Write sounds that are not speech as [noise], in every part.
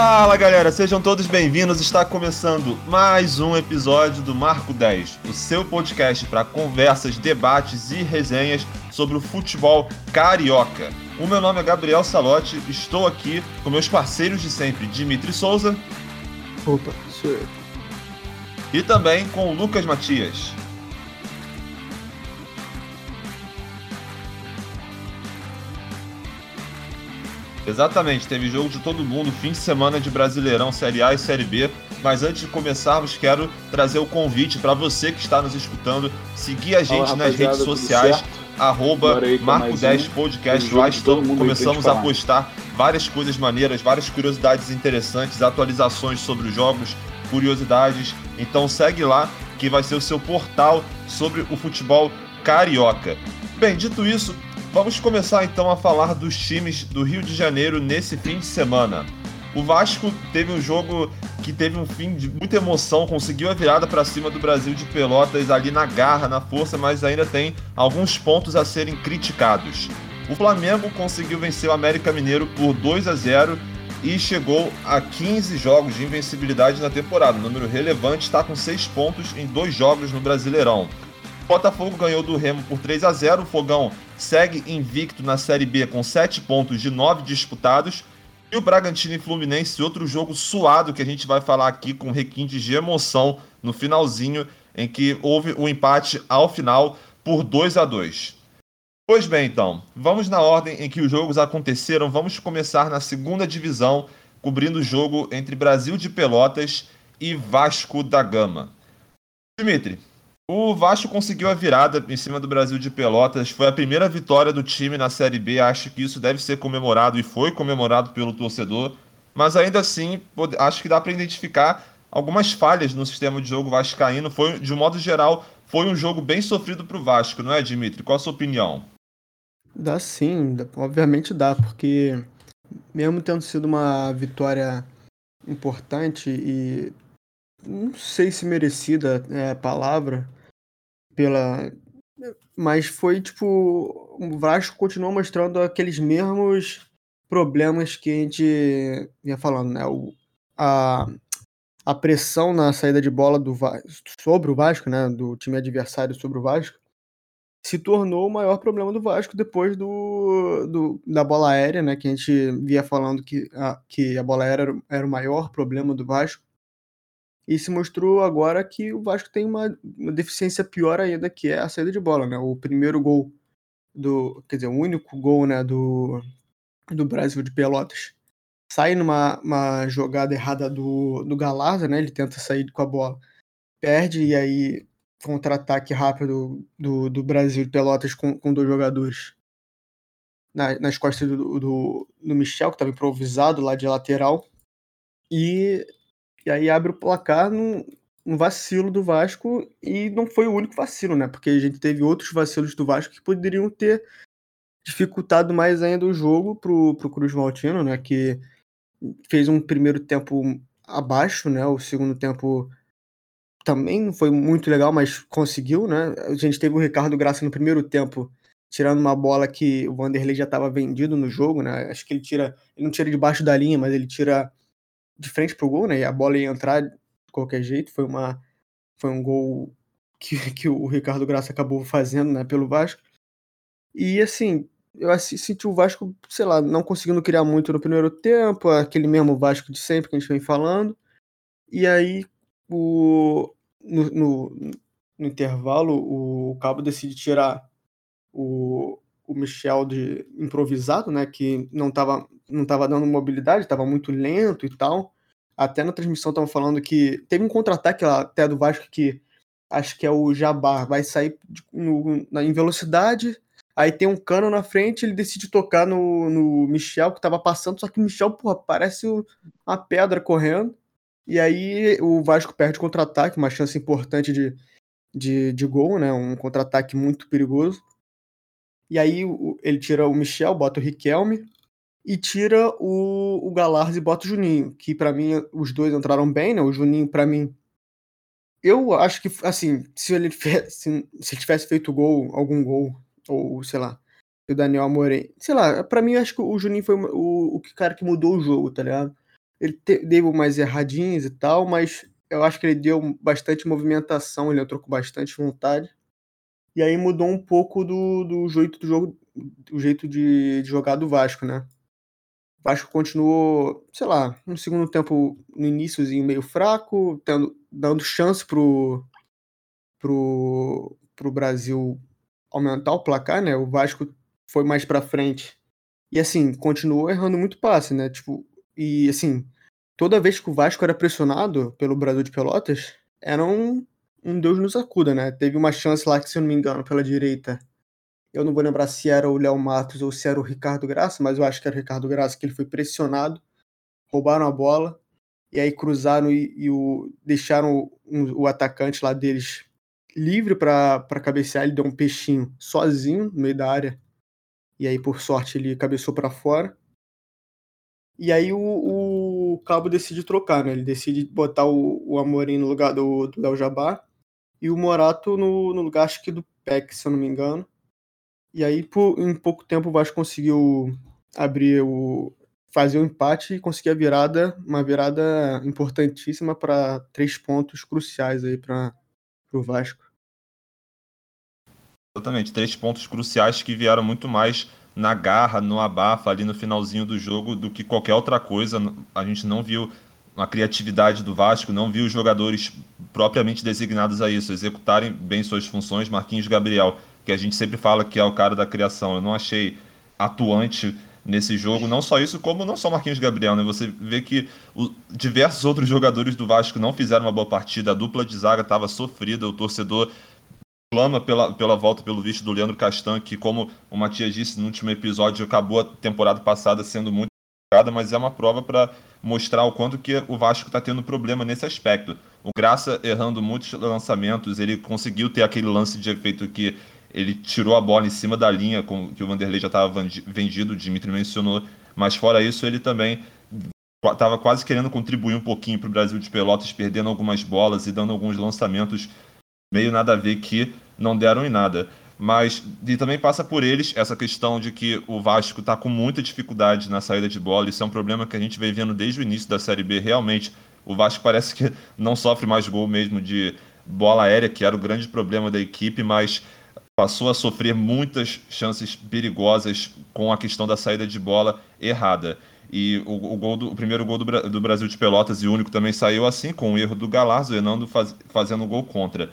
Fala galera, sejam todos bem-vindos. Está começando mais um episódio do Marco 10, o seu podcast para conversas, debates e resenhas sobre o futebol carioca. O meu nome é Gabriel Salotti, estou aqui com meus parceiros de sempre, Dimitri Souza. Opa, sou eu. E também com o Lucas Matias. Exatamente, teve jogo de todo mundo, fim de semana de Brasileirão, Série A e Série B. Mas antes de começarmos, quero trazer o convite para você que está nos escutando, seguir a gente Fala, nas redes sociais, arroba Marco10 um. Podcast. Lá estamos, começamos a postar várias coisas maneiras, várias curiosidades interessantes, atualizações sobre os jogos, curiosidades. Então segue lá, que vai ser o seu portal sobre o futebol carioca. Bem, dito isso, Vamos começar então a falar dos times do Rio de Janeiro nesse fim de semana. O Vasco teve um jogo que teve um fim de muita emoção, conseguiu a virada para cima do Brasil de Pelotas ali na garra, na força, mas ainda tem alguns pontos a serem criticados. O Flamengo conseguiu vencer o América Mineiro por 2 a 0 e chegou a 15 jogos de invencibilidade na temporada. Número relevante, está com 6 pontos em dois jogos no Brasileirão. Botafogo ganhou do Remo por 3 a 0 O Fogão segue invicto na Série B com 7 pontos de 9 disputados. E o Bragantino e Fluminense, outro jogo suado que a gente vai falar aqui com requintes de emoção no finalzinho, em que houve o um empate ao final por 2 a 2 Pois bem, então, vamos na ordem em que os jogos aconteceram. Vamos começar na segunda divisão, cobrindo o jogo entre Brasil de Pelotas e Vasco da Gama. Dimitri, o Vasco conseguiu a virada em cima do Brasil de Pelotas. Foi a primeira vitória do time na Série B. Acho que isso deve ser comemorado e foi comemorado pelo torcedor. Mas ainda assim, acho que dá para identificar algumas falhas no sistema de jogo vascaíno. Foi, de um modo geral, foi um jogo bem sofrido para o Vasco, não é, Dimitri? Qual a sua opinião? Dá sim, obviamente dá, porque mesmo tendo sido uma vitória importante e não sei se merecida é a palavra, pela. Mas foi tipo. O Vasco continuou mostrando aqueles mesmos problemas que a gente vinha falando, né? O, a, a pressão na saída de bola do sobre o Vasco, né? Do time adversário sobre o Vasco, se tornou o maior problema do Vasco depois do, do da bola aérea, né? Que a gente via falando que a, que a bola aérea era, era o maior problema do Vasco. E se mostrou agora que o Vasco tem uma, uma deficiência pior ainda, que é a saída de bola, né? O primeiro gol do. Quer dizer, o único gol né, do, do Brasil de Pelotas sai numa uma jogada errada do, do Galarza, né? Ele tenta sair com a bola, perde e aí contra-ataque rápido do, do Brasil de Pelotas com, com dois jogadores na, nas costas do, do, do Michel, que estava improvisado lá de lateral. E e aí abre o placar num, num vacilo do Vasco e não foi o único vacilo, né? Porque a gente teve outros vacilos do Vasco que poderiam ter dificultado mais ainda o jogo pro, pro Cruz Maltino, né? Que fez um primeiro tempo abaixo, né? O segundo tempo também não foi muito legal, mas conseguiu, né? A gente teve o Ricardo Graça no primeiro tempo tirando uma bola que o Vanderlei já estava vendido no jogo, né? Acho que ele tira, ele não tira debaixo da linha, mas ele tira de frente pro gol, né? E a bola ia entrar de qualquer jeito. Foi uma foi um gol que, [laughs] que o Ricardo Graça acabou fazendo, né, pelo Vasco. E assim, eu senti o Vasco, sei lá, não conseguindo criar muito no primeiro tempo, aquele mesmo Vasco de sempre que a gente vem falando. E aí, o, no, no, no intervalo, o, Cabo decide tirar o, o Michel de improvisado, né, que não estava não tava dando mobilidade, estava muito lento e tal. Até na transmissão estavam falando que teve um contra-ataque até do Vasco que acho que é o Jabá, vai sair no, na, em velocidade, aí tem um cano na frente, ele decide tocar no, no Michel que estava passando, só que o Michel, porra, parece uma pedra correndo. E aí o Vasco perde contra-ataque, uma chance importante de, de, de gol, né? Um contra-ataque muito perigoso. E aí ele tira o Michel, bota o Riquelme e tira o, o Galarz e bota o Juninho, que para mim os dois entraram bem, né? O Juninho para mim eu acho que assim, se ele se, ele tivesse feito gol, algum gol ou sei lá, o Daniel Amorei, sei lá, para mim acho que o Juninho foi o, o cara que mudou o jogo, tá ligado? ele te, deu mais erradinhas e tal, mas eu acho que ele deu bastante movimentação, ele entrou com bastante vontade. E aí mudou um pouco do, do jeito do jogo, do jeito de, de jogar do Vasco, né? O Vasco continuou, sei lá, no segundo tempo, no iníciozinho meio fraco, tendo, dando chance pro, pro, pro Brasil aumentar o placar, né? O Vasco foi mais para frente. E assim, continuou errando muito passe, né? Tipo, e assim, toda vez que o Vasco era pressionado pelo Brasil de Pelotas, era um, um Deus nos acuda, né? Teve uma chance lá que, se eu não me engano, pela direita. Eu não vou lembrar se era o Léo Matos ou se era o Ricardo Graça, mas eu acho que era o Ricardo Graça, que ele foi pressionado, roubaram a bola, e aí cruzaram e, e o, deixaram o, o, atacante lá deles livre para cabecear. Ele deu um peixinho sozinho no meio da área, e aí, por sorte, ele cabeçou para fora. E aí o, o Cabo decide trocar, né? Ele decide botar o, o Amorim no lugar do Léo Jabá e o Morato no, no lugar, acho que do Peck, se eu não me engano. E aí, por, em pouco tempo, o Vasco conseguiu abrir o. fazer o empate e conseguir a virada, uma virada importantíssima para três pontos cruciais aí para o Vasco. Exatamente, três pontos cruciais que vieram muito mais na garra, no abafa ali no finalzinho do jogo do que qualquer outra coisa. A gente não viu a criatividade do Vasco, não viu os jogadores propriamente designados a isso, executarem bem suas funções. Marquinhos Gabriel, que a gente sempre fala que é o cara da criação, eu não achei atuante nesse jogo. Não só isso, como não só Marquinhos Gabriel, né? Você vê que o, diversos outros jogadores do Vasco não fizeram uma boa partida, a dupla de zaga estava sofrida, o torcedor clama pela, pela volta, pelo visto, do Leandro Castan, que, como o Matias disse no último episódio, acabou a temporada passada sendo muito mas é uma prova para mostrar o quanto que o Vasco está tendo problema nesse aspecto. O Graça errando muitos lançamentos, ele conseguiu ter aquele lance de efeito que ele tirou a bola em cima da linha, com, que o Vanderlei já estava vendido, o Dimitri mencionou, mas fora isso ele também estava quase querendo contribuir um pouquinho para o Brasil de Pelotas, perdendo algumas bolas e dando alguns lançamentos meio nada a ver que não deram em nada. Mas e também passa por eles essa questão de que o Vasco está com muita dificuldade na saída de bola. Isso é um problema que a gente vem vendo desde o início da Série B. Realmente, o Vasco parece que não sofre mais gol mesmo de bola aérea, que era o grande problema da equipe, mas passou a sofrer muitas chances perigosas com a questão da saída de bola errada. E o, o, gol do, o primeiro gol do, do, Brasil de Pelotas e o único também saiu assim, com o erro do Galarzo, o Hernando faz, fazendo gol contra.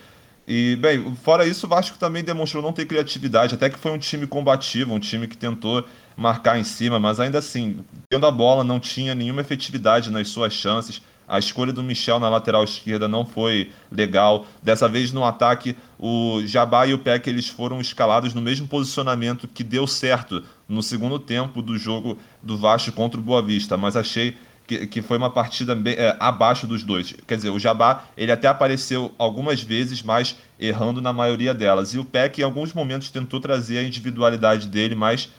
E, bem, fora isso, o Vasco também demonstrou não ter criatividade, até que foi um time combativo, um time que tentou marcar em cima, mas ainda assim, tendo a bola, não tinha nenhuma efetividade nas suas chances. A escolha do Michel na lateral esquerda não foi legal. Dessa vez no ataque, o Jabá e o Peck eles foram escalados no mesmo posicionamento que deu certo no segundo tempo do jogo do Vasco contra o Boa Vista, mas achei que, que foi uma partida bem, é, abaixo dos dois. Quer dizer, o Jabá ele até apareceu algumas vezes, mas errando na maioria delas. E o Peck, em alguns momentos, tentou trazer a individualidade dele, mas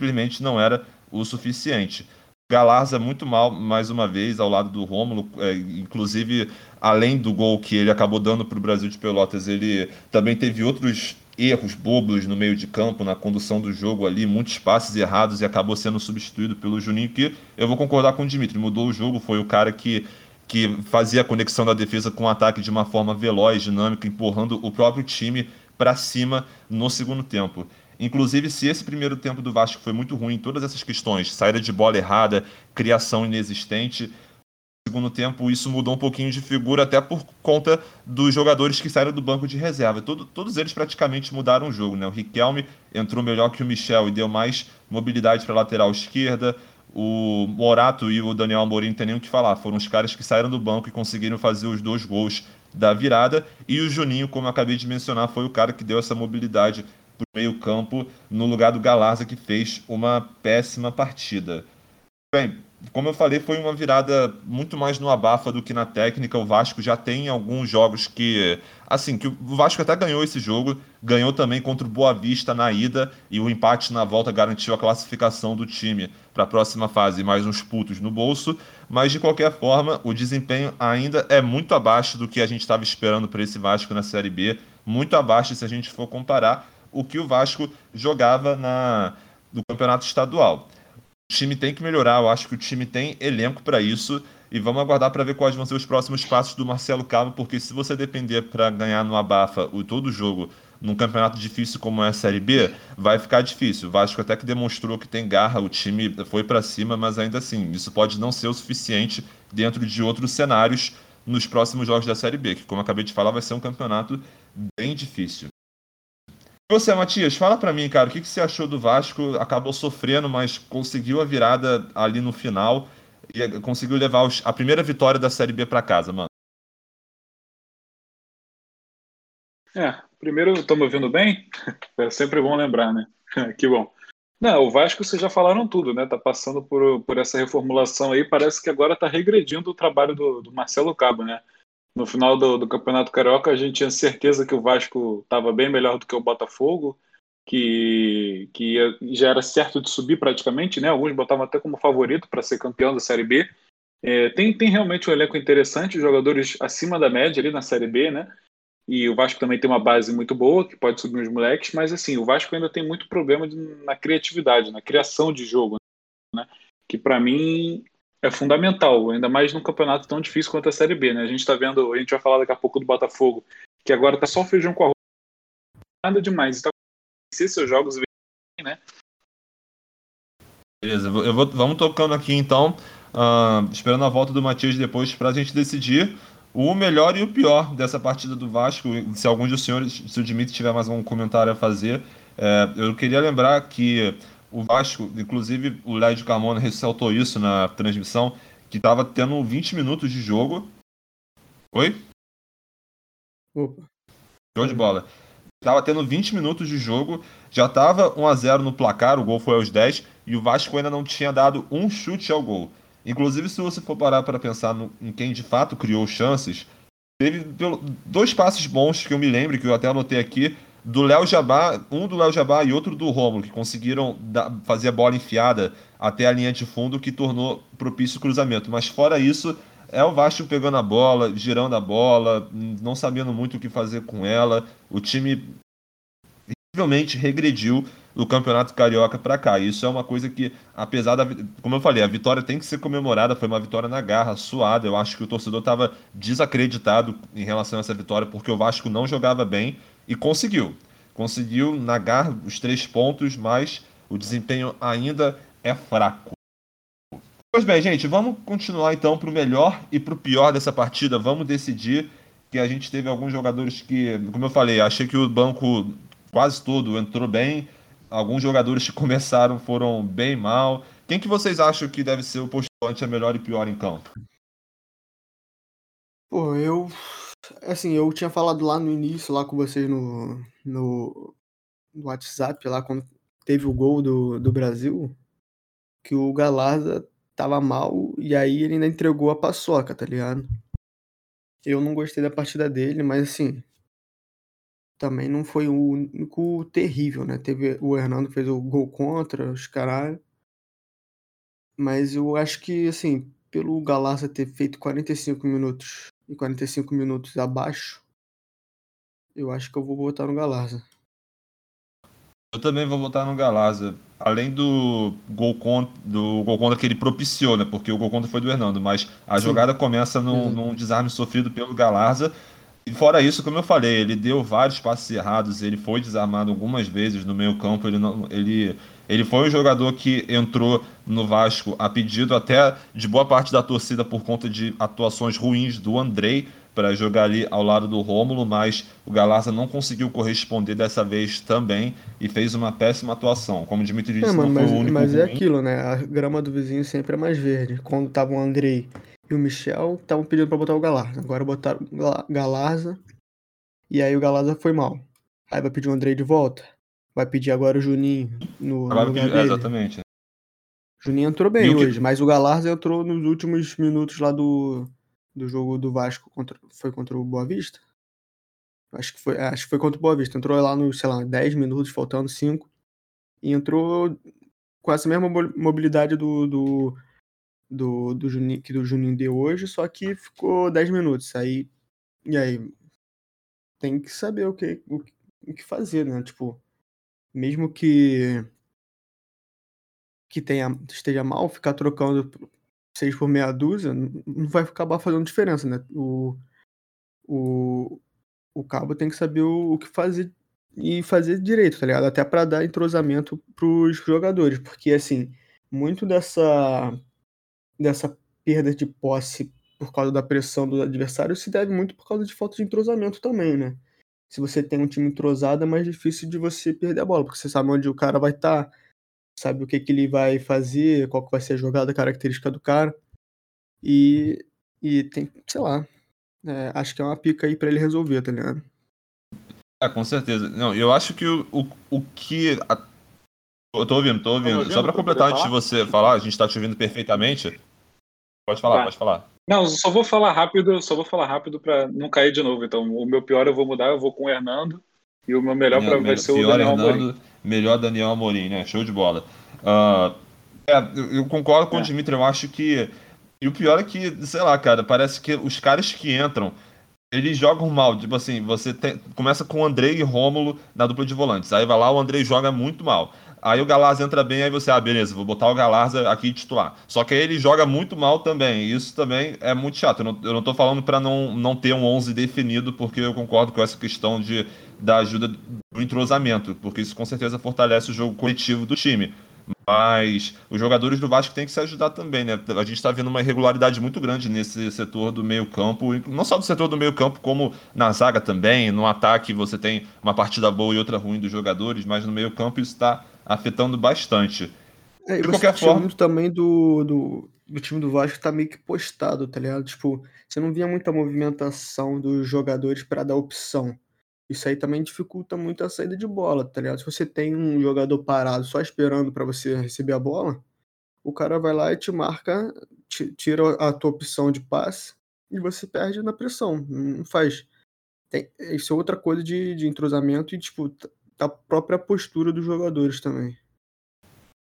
simplesmente não era o suficiente. Galarza muito mal, mais uma vez, ao lado do Rômulo, é, inclusive, além do gol que ele acabou dando para o Brasil de Pelotas, ele também teve outros erros bobos no meio de campo, na condução do jogo ali, muitos passes errados e acabou sendo substituído pelo Juninho, que eu vou concordar com o Dimitri, mudou o jogo, foi o cara que, que fazia a conexão da defesa com o ataque de uma forma veloz, dinâmica, empurrando o próprio time para cima no segundo tempo. Inclusive, se esse primeiro tempo do Vasco foi muito ruim em todas essas questões, saída de bola errada, criação inexistente, segundo tempo isso mudou um pouquinho de figura, até por conta dos jogadores que saíram do banco de reserva. Todo, todos eles praticamente mudaram o jogo. Né? O Riquelme entrou melhor que o Michel e deu mais mobilidade para a lateral esquerda. O Morato e o Daniel Amorim não tem nem o que falar. Foram os caras que saíram do banco e conseguiram fazer os dois gols da virada. E o Juninho, como eu acabei de mencionar, foi o cara que deu essa mobilidade para o meio-campo no lugar do Galarza, que fez uma péssima partida. Bem, como eu falei, foi uma virada muito mais no abafa do que na técnica. O Vasco já tem alguns jogos que. Assim, que o Vasco até ganhou esse jogo, ganhou também contra o Boa Vista na ida, e o empate na volta garantiu a classificação do time para a próxima fase, mais uns putos no bolso. Mas de qualquer forma, o desempenho ainda é muito abaixo do que a gente estava esperando para esse Vasco na Série B, muito abaixo se a gente for comparar o que o Vasco jogava na, no campeonato estadual. time tem que melhorar. Eu acho que o time tem elenco para isso. E vamos aguardar para ver quais vão ser os próximos passos do Marcelo Cabo, porque se você depender para ganhar no Abafa o todo o jogo num campeonato difícil como é a Série B, vai ficar difícil. O Vasco até que demonstrou que tem garra, o time foi para cima, mas ainda assim, isso pode não ser o suficiente dentro de outros cenários nos próximos jogos da Série B, que como acabei de falar, vai ser um campeonato bem difícil. Você, Matias, fala para mim, cara, o que, que você achou do Vasco? Acabou sofrendo, mas conseguiu a virada ali no final e conseguiu levar os, a primeira vitória da Série B para casa, mano. É, primeiro, estão me ouvindo bem? [laughs] É sempre bom lembrar, né? [laughs] que bom. Não, o Vasco vocês já falaram tudo, né? Tá passando por, por essa reformulação aí. Parece que agora tá regredindo o trabalho do, do Marcelo Cabo, né? No final do, do, Campeonato Carioca, a gente tinha certeza que o Vasco estava bem melhor do que o Botafogo, que, que já era certo de subir praticamente, né? Alguns botavam até como favorito para ser campeão da Série B. É, tem, tem realmente um elenco interessante, jogadores acima da média ali na Série B, né? E o Vasco também tem uma base muito boa, que pode subir os moleques, mas assim, o Vasco ainda tem muito problema de, na criatividade, na criação de jogo, né? Que para mim é fundamental, ainda mais num campeonato tão difícil quanto a Série B, né? A gente tá vendo, a gente vai falar daqui a pouco do Botafogo, que agora tá só feijão com arroz, nada demais, tá vencer seus jogos, né? Beleza, eu vou, vamos tocando aqui então, uh, esperando a volta do Matias depois para a gente decidir o melhor e o pior dessa partida do Vasco. Se algum dos senhores, se o Dimitri tiver mais um comentário a fazer, é, eu queria lembrar que o Vasco, inclusive o Lédio Carmona ressaltou isso na transmissão, que estava tendo 20 minutos de jogo. Oi? Opa. Show de bola. Tava tendo 20 minutos de jogo, já estava 1 a 0 no placar, o gol foi aos 10 e o Vasco ainda não tinha dado um chute ao gol. Inclusive, se você for parar para pensar no, em quem de fato criou chances, teve dois passes bons que eu me lembro, que eu até anotei aqui, do Léo Jabá, um do Léo Jabá e outro do Romulo, que conseguiram fazer a bola enfiada até a linha de fundo, que tornou propício o cruzamento. Mas fora isso, é o Vasco pegando a bola, girando a bola, não sabendo muito o que fazer com ela. O time realmente regrediu do Campeonato Carioca para cá. Isso é uma coisa que, apesar da. Como eu falei, a vitória tem que ser comemorada, foi uma vitória na garra, suada. Eu acho que o torcedor estava desacreditado em relação a essa vitória, porque o Vasco não jogava bem e conseguiu. Conseguiu na garra os três pontos, mas o desempenho ainda é fraco. Pois bem, gente, vamos continuar então para o melhor e para o pior dessa partida. Vamos decidir que a gente teve alguns jogadores que, como eu falei, achei que o banco quase todo entrou bem alguns jogadores que [laughs] começaram foram bem mal. Quem que vocês acham que deve ser o postulante a melhor e pior em campo? Pô, eu. Assim, eu tinha falado lá no início, lá com vocês no, no, no WhatsApp, lá quando teve o gol do, do Brasil, que o Galarza tava mal e aí ele ainda entregou a paçoca, tá ligado? Eu não gostei da partida dele, mas assim, também não foi o único terrível, né? Teve o Hernando fez o gol contra, os caralho. Mas eu acho que, assim, pelo Galarza ter feito 45 minutos e 45 minutos abaixo, eu acho que eu vou votar no Galarza. Eu também vou votar no Galarza. Além do gol contra, do gol contra que ele propiciou, né? Porque o gol contra foi do Hernando, mas a Sim. jogada começa num, num desarme sofrido pelo Galarza e fora isso, como eu falei, ele deu vários passes errados, ele foi desarmado algumas vezes no meio campo, ele, não, ele, ele foi um jogador que entrou no Vasco a pedido até de boa parte da torcida por conta de atuações ruins do Andrei para jogar ali ao lado do Rômulo, mas o Galarza não conseguiu corresponder dessa vez também e fez uma péssima atuação. Como o Dimitri disse, é, mano, não mas, foi o único Mas é ruim. aquilo, né? A grama do vizinho sempre é mais verde. Quando tava o Andrei e o Michel estavam pedindo para botar o Galarza. Agora botaram o Galarza. E aí o Galarza foi mal. Aí vai pedir o Andrei de volta. Vai pedir agora o Juninho no, agora no lugar pedir, dele. exatamente. O Juninho entrou bem hoje, mas o Galarza entrou nos últimos minutos lá do, do jogo do Vasco contra, foi contra o Boa Vista. Acho que foi, acho que foi contra o Boa Vista. Entrou lá nos, sei lá, 10 minutos, faltando 5. E entrou com essa mesma mobilidade do, do, do, do Juninho, que do Juninho deu hoje, só que ficou 10 minutos. Aí, e aí, tem que saber o que, o, o que fazer, né? Tipo, mesmo que que tenha, esteja mal, ficar trocando seis por meia dúzia, não vai acabar fazendo diferença, né? O, o, o cabo tem que saber o, o que fazer e fazer direito, tá ligado? Até para dar entrosamento pros jogadores, porque assim, muito dessa dessa perda de posse por causa da pressão do adversário se deve muito por causa de falta de entrosamento também, né? Se você tem um time entrosado, é mais difícil de você perder a bola, porque você sabe onde o cara vai estar, tá, sabe o que, que ele vai fazer, qual que vai ser a jogada característica do cara. E, e tem, sei lá, é, acho que é uma pica aí para ele resolver, tá ligado? É, com certeza. Não, eu acho que o, o, o que. A... Eu tô ouvindo, tô ouvindo. ouvindo Só pra completar antes de você falar, a gente tá te ouvindo perfeitamente. Pode falar, tá. pode falar. Não, só vou falar rápido, só vou falar rápido para não cair de novo. Então, o meu pior eu vou mudar, eu vou com o Hernando. E o meu melhor pra, vai ser o Daniel Hernando, Amorim. Melhor Daniel Amorim, né? Show de bola. Uh, é, eu concordo com é. o Dimitri, eu acho que. E o pior é que, sei lá, cara, parece que os caras que entram eles jogam mal. Tipo assim, você tem, começa com o Andrei e Rômulo na dupla de volantes. Aí vai lá, o Andrei joga muito mal. Aí o Galarza entra bem, aí você, ah, beleza, vou botar o Galarza aqui titular. Só que aí ele joga muito mal também. E isso também é muito chato. Eu não, eu não tô falando para não, não ter um 11 definido, porque eu concordo com essa questão de, da ajuda do entrosamento, porque isso com certeza fortalece o jogo coletivo do time. Mas os jogadores do Vasco têm que se ajudar também, né? A gente está vendo uma irregularidade muito grande nesse setor do meio-campo, não só do setor do meio-campo, como na zaga também. No ataque você tem uma partida boa e outra ruim dos jogadores, mas no meio-campo isso está afetando bastante. É, de qualquer forma. muito também do, do, do, time do Vasco tá meio que postado, tá ligado? Tipo, você não via muita movimentação dos jogadores para dar opção. Isso aí também dificulta muito a saída de bola, tá ligado? Se você tem um jogador parado só esperando para você receber a bola, o cara vai lá e te marca, te, tira a tua opção de passe e você perde na pressão. Não faz. Tem, isso é outra coisa de, de entrosamento e, tipo, da própria postura dos jogadores também.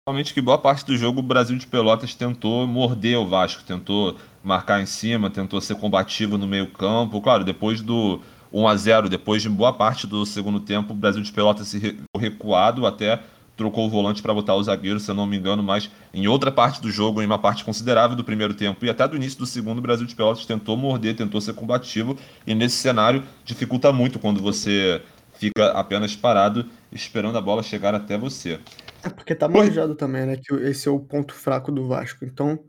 Realmente que boa parte do jogo o Brasil de Pelotas tentou morder o Vasco, tentou marcar em cima, tentou ser combativo no meio campo. Claro, depois do 1 a 0 depois de boa parte do segundo tempo, o Brasil de Pelotas se recuado até trocou o volante para botar o zagueiro, se eu não me engano, mas em outra parte do jogo, em uma parte considerável do primeiro tempo e até do início do segundo, o Brasil de Pelotas tentou morder, tentou ser combativo e nesse cenário dificulta muito quando você fica apenas parado esperando a bola chegar até você. É porque tá manjado também, né? Que esse é o ponto fraco do Vasco. Então,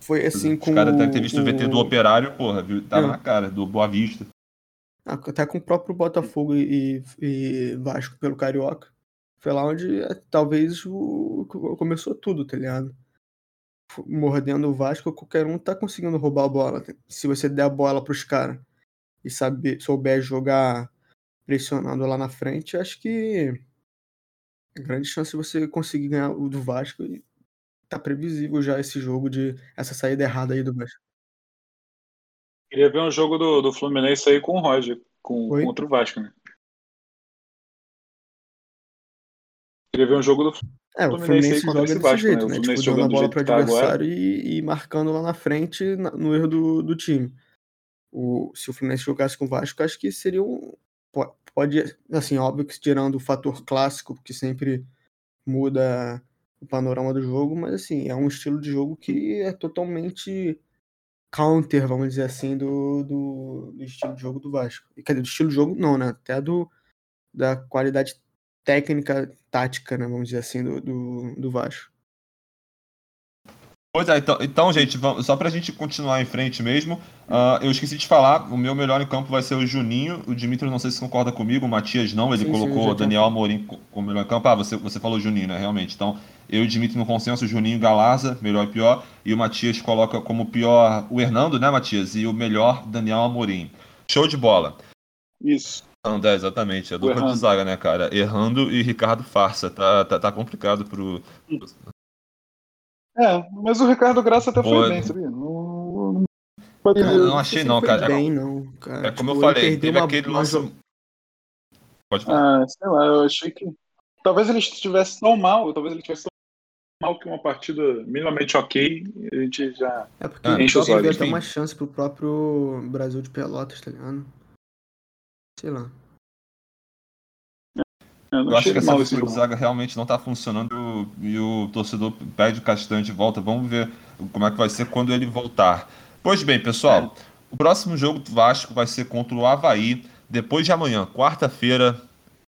foi assim com. Os caras devem ter visto o... VT do Operário, porra, viu? Tava é. na cara, do Boa Vista. Ah, até com o próprio Botafogo e, e Vasco pelo Carioca. Foi lá onde é, talvez o, começou tudo, tá ligado? Mordendo o Vasco, qualquer um tá conseguindo roubar a bola. Se você der a bola pros caras e saber, souber jogar pressionando lá na frente, acho que é grande chance de você conseguir ganhar o do Vasco e tá previsível já esse jogo de essa saída errada aí do Vasco. Queria ver um jogo do, do Fluminense aí com o Roger, com, contra o Vasco, né? Queria ver um jogo do é, o Fluminense joga desse Vasco, jeito, né? né? Tipo, dando a bola pro tá adversário e, e, marcando lá na frente no erro do, do time. O, se o Fluminense jogasse com o Vasco, acho que seria um, pode, assim, óbvio que tirando o fator clássico, que sempre muda o panorama do jogo, mas assim, é um estilo de jogo que é totalmente counter, vamos dizer assim, do, do, do estilo de jogo do Vasco. Quer dizer, do estilo de jogo não, né? Até do, da qualidade técnica, tática, né? Vamos dizer assim, do, do, do Vasco. Pois é, então, então gente, vamos, só pra gente continuar em frente mesmo, uh, eu esqueci de falar, o meu melhor em campo vai ser o Juninho, o Dimitri não sei se concorda comigo, o Matias não, ele sim, colocou sim, o Daniel Amorim como melhor em campo, ah, você, você falou Juninho, né, realmente, então eu e o Dimitri no consenso, Juninho Galarza, melhor e pior, e o Matias coloca como pior o Hernando, né, Matias, e o melhor Daniel Amorim. Show de bola. Isso. André, exatamente, a dupla de zaga, né, cara, Errando e Ricardo Farsa, tá, tá, tá complicado pro... É, mas o Ricardo Graça até foi bem, sabia? Não, não, não, não achei não, cara. Bem, não, cara. É como tipo, eu falei, teve uma, aquele lance... Pode falar. Ah, sei lá, eu achei que... Talvez ele estivesse tão mal, talvez ele estivesse tão mal que uma partida minimamente ok, a gente já é porque ah, enche os olhos. até uma chance pro próprio Brasil de Pelotas, tá ligado? Sei lá. Eu, eu acho que essa defesa do Zaga realmente não está funcionando e o torcedor pede o Castanho de volta. Vamos ver como é que vai ser quando ele voltar. Pois bem, pessoal, é. o próximo jogo do Vasco vai ser contra o Havaí, depois de amanhã, quarta-feira,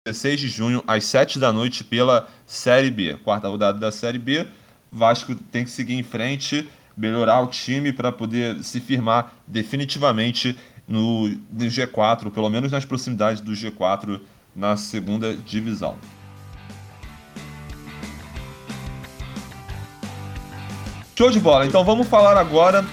16 de junho, às 7 da noite, pela Série B. Quarta rodada da Série B. Vasco tem que seguir em frente, melhorar o time para poder se firmar definitivamente no, no G4, pelo menos nas proximidades do G4 na segunda divisão. Show de bola. Então vamos falar agora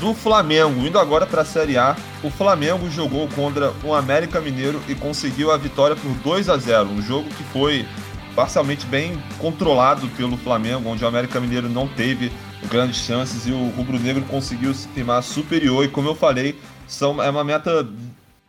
do Flamengo. Indo agora para a Série A, o Flamengo jogou contra o América Mineiro e conseguiu a vitória por 2 a 0. Um jogo que foi parcialmente bem controlado pelo Flamengo, onde o América Mineiro não teve grandes chances e o Rubro Negro conseguiu se firmar superior. E como eu falei, são, é uma meta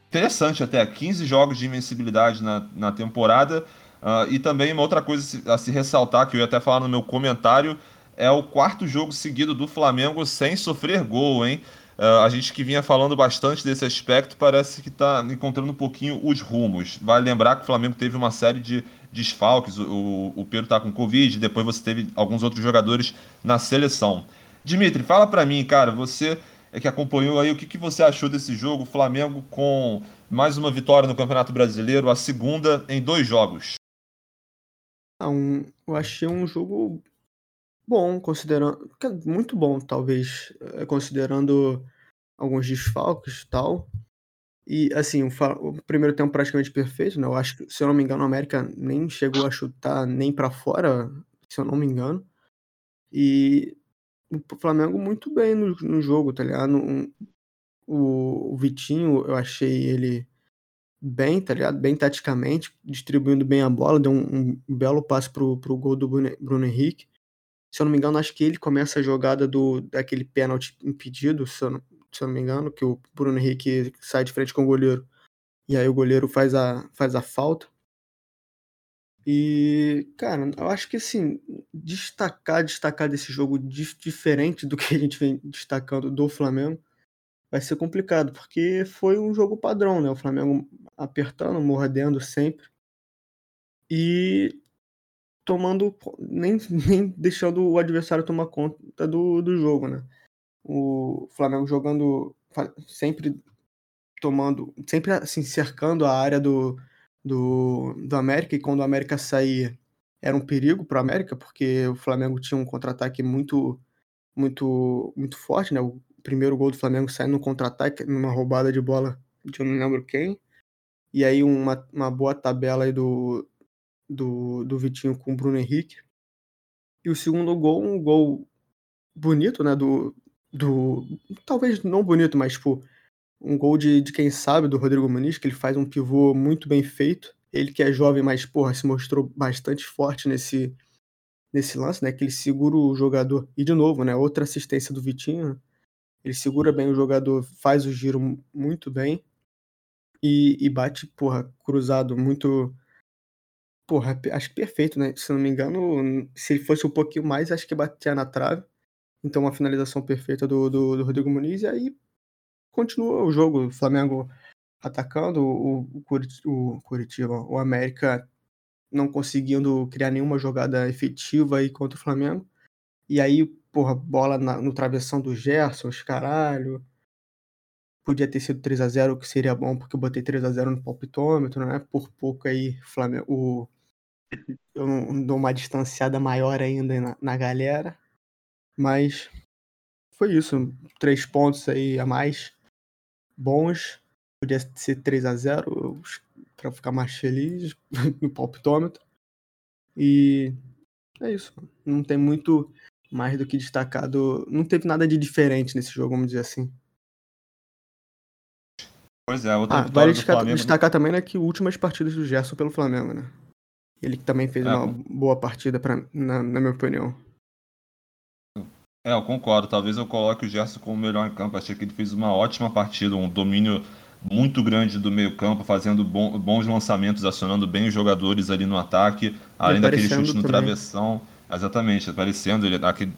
interessante até, 15 jogos de invencibilidade na, na temporada. Uh, e também uma outra coisa a se ressaltar, que eu ia até falar no meu comentário, é o quarto jogo seguido do Flamengo sem sofrer gol, hein? Uh, a gente que vinha falando bastante desse aspecto parece que está encontrando um pouquinho os rumos. Vale lembrar que o Flamengo teve uma série de desfalques, o, o Pedro está com Covid, depois você teve alguns outros jogadores na seleção. Dimitri, fala para mim, cara, você é que acompanhou aí, o que, que você achou desse jogo? Flamengo com mais uma vitória no Campeonato Brasileiro, a segunda em dois jogos. Um, eu achei um jogo bom, considerando. Muito bom, talvez, eh, considerando alguns desfalques e tal. E, assim, o, o, primeiro tempo praticamente perfeito, né? Eu acho que, se eu não me engano, o América nem chegou a chutar nem para fora, se eu não me engano. E o Flamengo muito bem no, no jogo, tá ligado? Um, o, o Vitinho, eu achei ele bem, tá ligado? Bem taticamente, distribuindo bem a bola, deu um, um belo passe pro, pro gol do Bruno, Bruno Henrique. Se eu não me engano, acho que ele começa a jogada do, daquele pênalti impedido, se eu, não, se eu não me engano, que o Bruno Henrique sai de frente com o goleiro. E aí o goleiro faz a, faz a falta. E, cara, eu acho que assim, destacar, destacar desse jogo diferente do que a gente vem destacando do Flamengo vai ser complicado, porque foi um jogo padrão, né? O Flamengo apertando, mordendo sempre e tomando, nem, nem deixando o adversário tomar conta do, do jogo, né? O Flamengo jogando sempre tomando, sempre assim, cercando a área do, do, do América, e quando o América saía era um perigo para o América, porque o Flamengo tinha um contra-ataque muito, muito, muito forte, né? O primeiro gol do Flamengo saiu no contra-ataque, numa roubada de bola de eu não lembro quem. E aí uma, uma boa tabela aí do, do, do Vitinho com o Bruno Henrique. E o segundo gol, um gol bonito, né? Do, do talvez não bonito, mas tipo um gol de, de quem sabe, do Rodrigo Muniz, que ele faz um pivô muito bem feito. Ele que é jovem, mas, porra, se mostrou bastante forte nesse, nesse lance, né? Que ele segura o jogador. E, de novo, né? Outra assistência do Vitinho. Ele segura bem o jogador, faz o giro muito bem. E, e bate, porra, cruzado muito. Porra, acho perfeito, né? Se não me engano, se ele fosse um pouquinho mais, acho que batia na trave. Então, uma finalização perfeita do, do, do Rodrigo Muniz. E aí, continua o jogo, o Flamengo atacando, o, o, o Curitiba, o América não conseguindo criar nenhuma jogada efetiva aí contra o Flamengo. E aí, porra, bola na, no travessão do Gerson, os caralho. Podia ter sido 3 a 0 que seria bom, porque eu botei 3 a 0 no palpitômetro, né? Por pouco aí, Flamengo, o, eu não dou uma distanciada maior ainda na, na galera. Mas foi isso. Três pontos aí a mais bons. Podia ser 3 a 0 para ficar mais feliz [laughs] no palpitômetro. E é isso. Não tem muito mais do que destacado. Não teve nada de diferente nesse jogo, vamos dizer assim. Pois é, outra ah, vale destacar, Flamengo... destacar também né, que últimas partidas do Gerson pelo Flamengo, né? Ele que também fez é, uma boa partida, pra, na, na minha opinião. É, eu concordo. Talvez eu coloque o Gerson como melhor em campo. Achei que ele fez uma ótima partida, um domínio muito grande do meio-campo, fazendo bons lançamentos, acionando bem os jogadores ali no ataque, além daquele chute no também. travessão. Exatamente, aparecendo. Ele, aqui,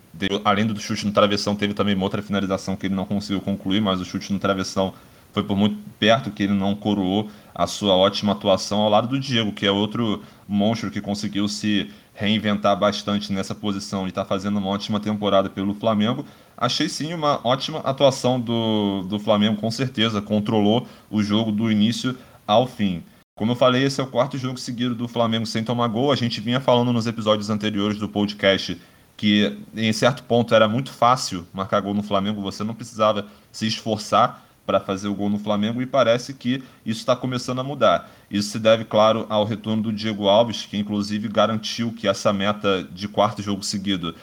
além do chute no travessão, teve também uma outra finalização que ele não conseguiu concluir, mas o chute no travessão foi por muito perto que ele não coroou a sua ótima atuação ao lado do Diego, que é outro monstro que conseguiu se reinventar bastante nessa posição e está fazendo uma ótima temporada pelo Flamengo. Achei sim uma ótima atuação do, do Flamengo, com certeza. Controlou o jogo do início ao fim. Como eu falei, esse é o quarto jogo seguido do Flamengo sem tomar gol. A gente vinha falando nos episódios anteriores do podcast que, em certo ponto, era muito fácil marcar gol no Flamengo, você não precisava se esforçar para fazer o gol no Flamengo e parece que isso está começando a mudar. Isso se deve, claro, ao retorno do Diego Alves, que inclusive garantiu que essa meta de quarto jogo seguido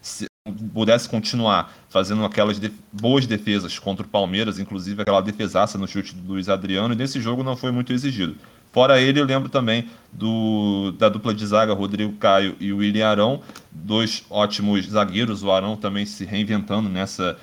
se pudesse continuar fazendo aquelas de boas defesas contra o Palmeiras, inclusive aquela defesaça no chute do Luiz Adriano, e nesse jogo não foi muito exigido. Fora ele, eu lembro também do, da dupla de zaga, Rodrigo Caio e William Arão, dois ótimos zagueiros, o Arão também se reinventando nessa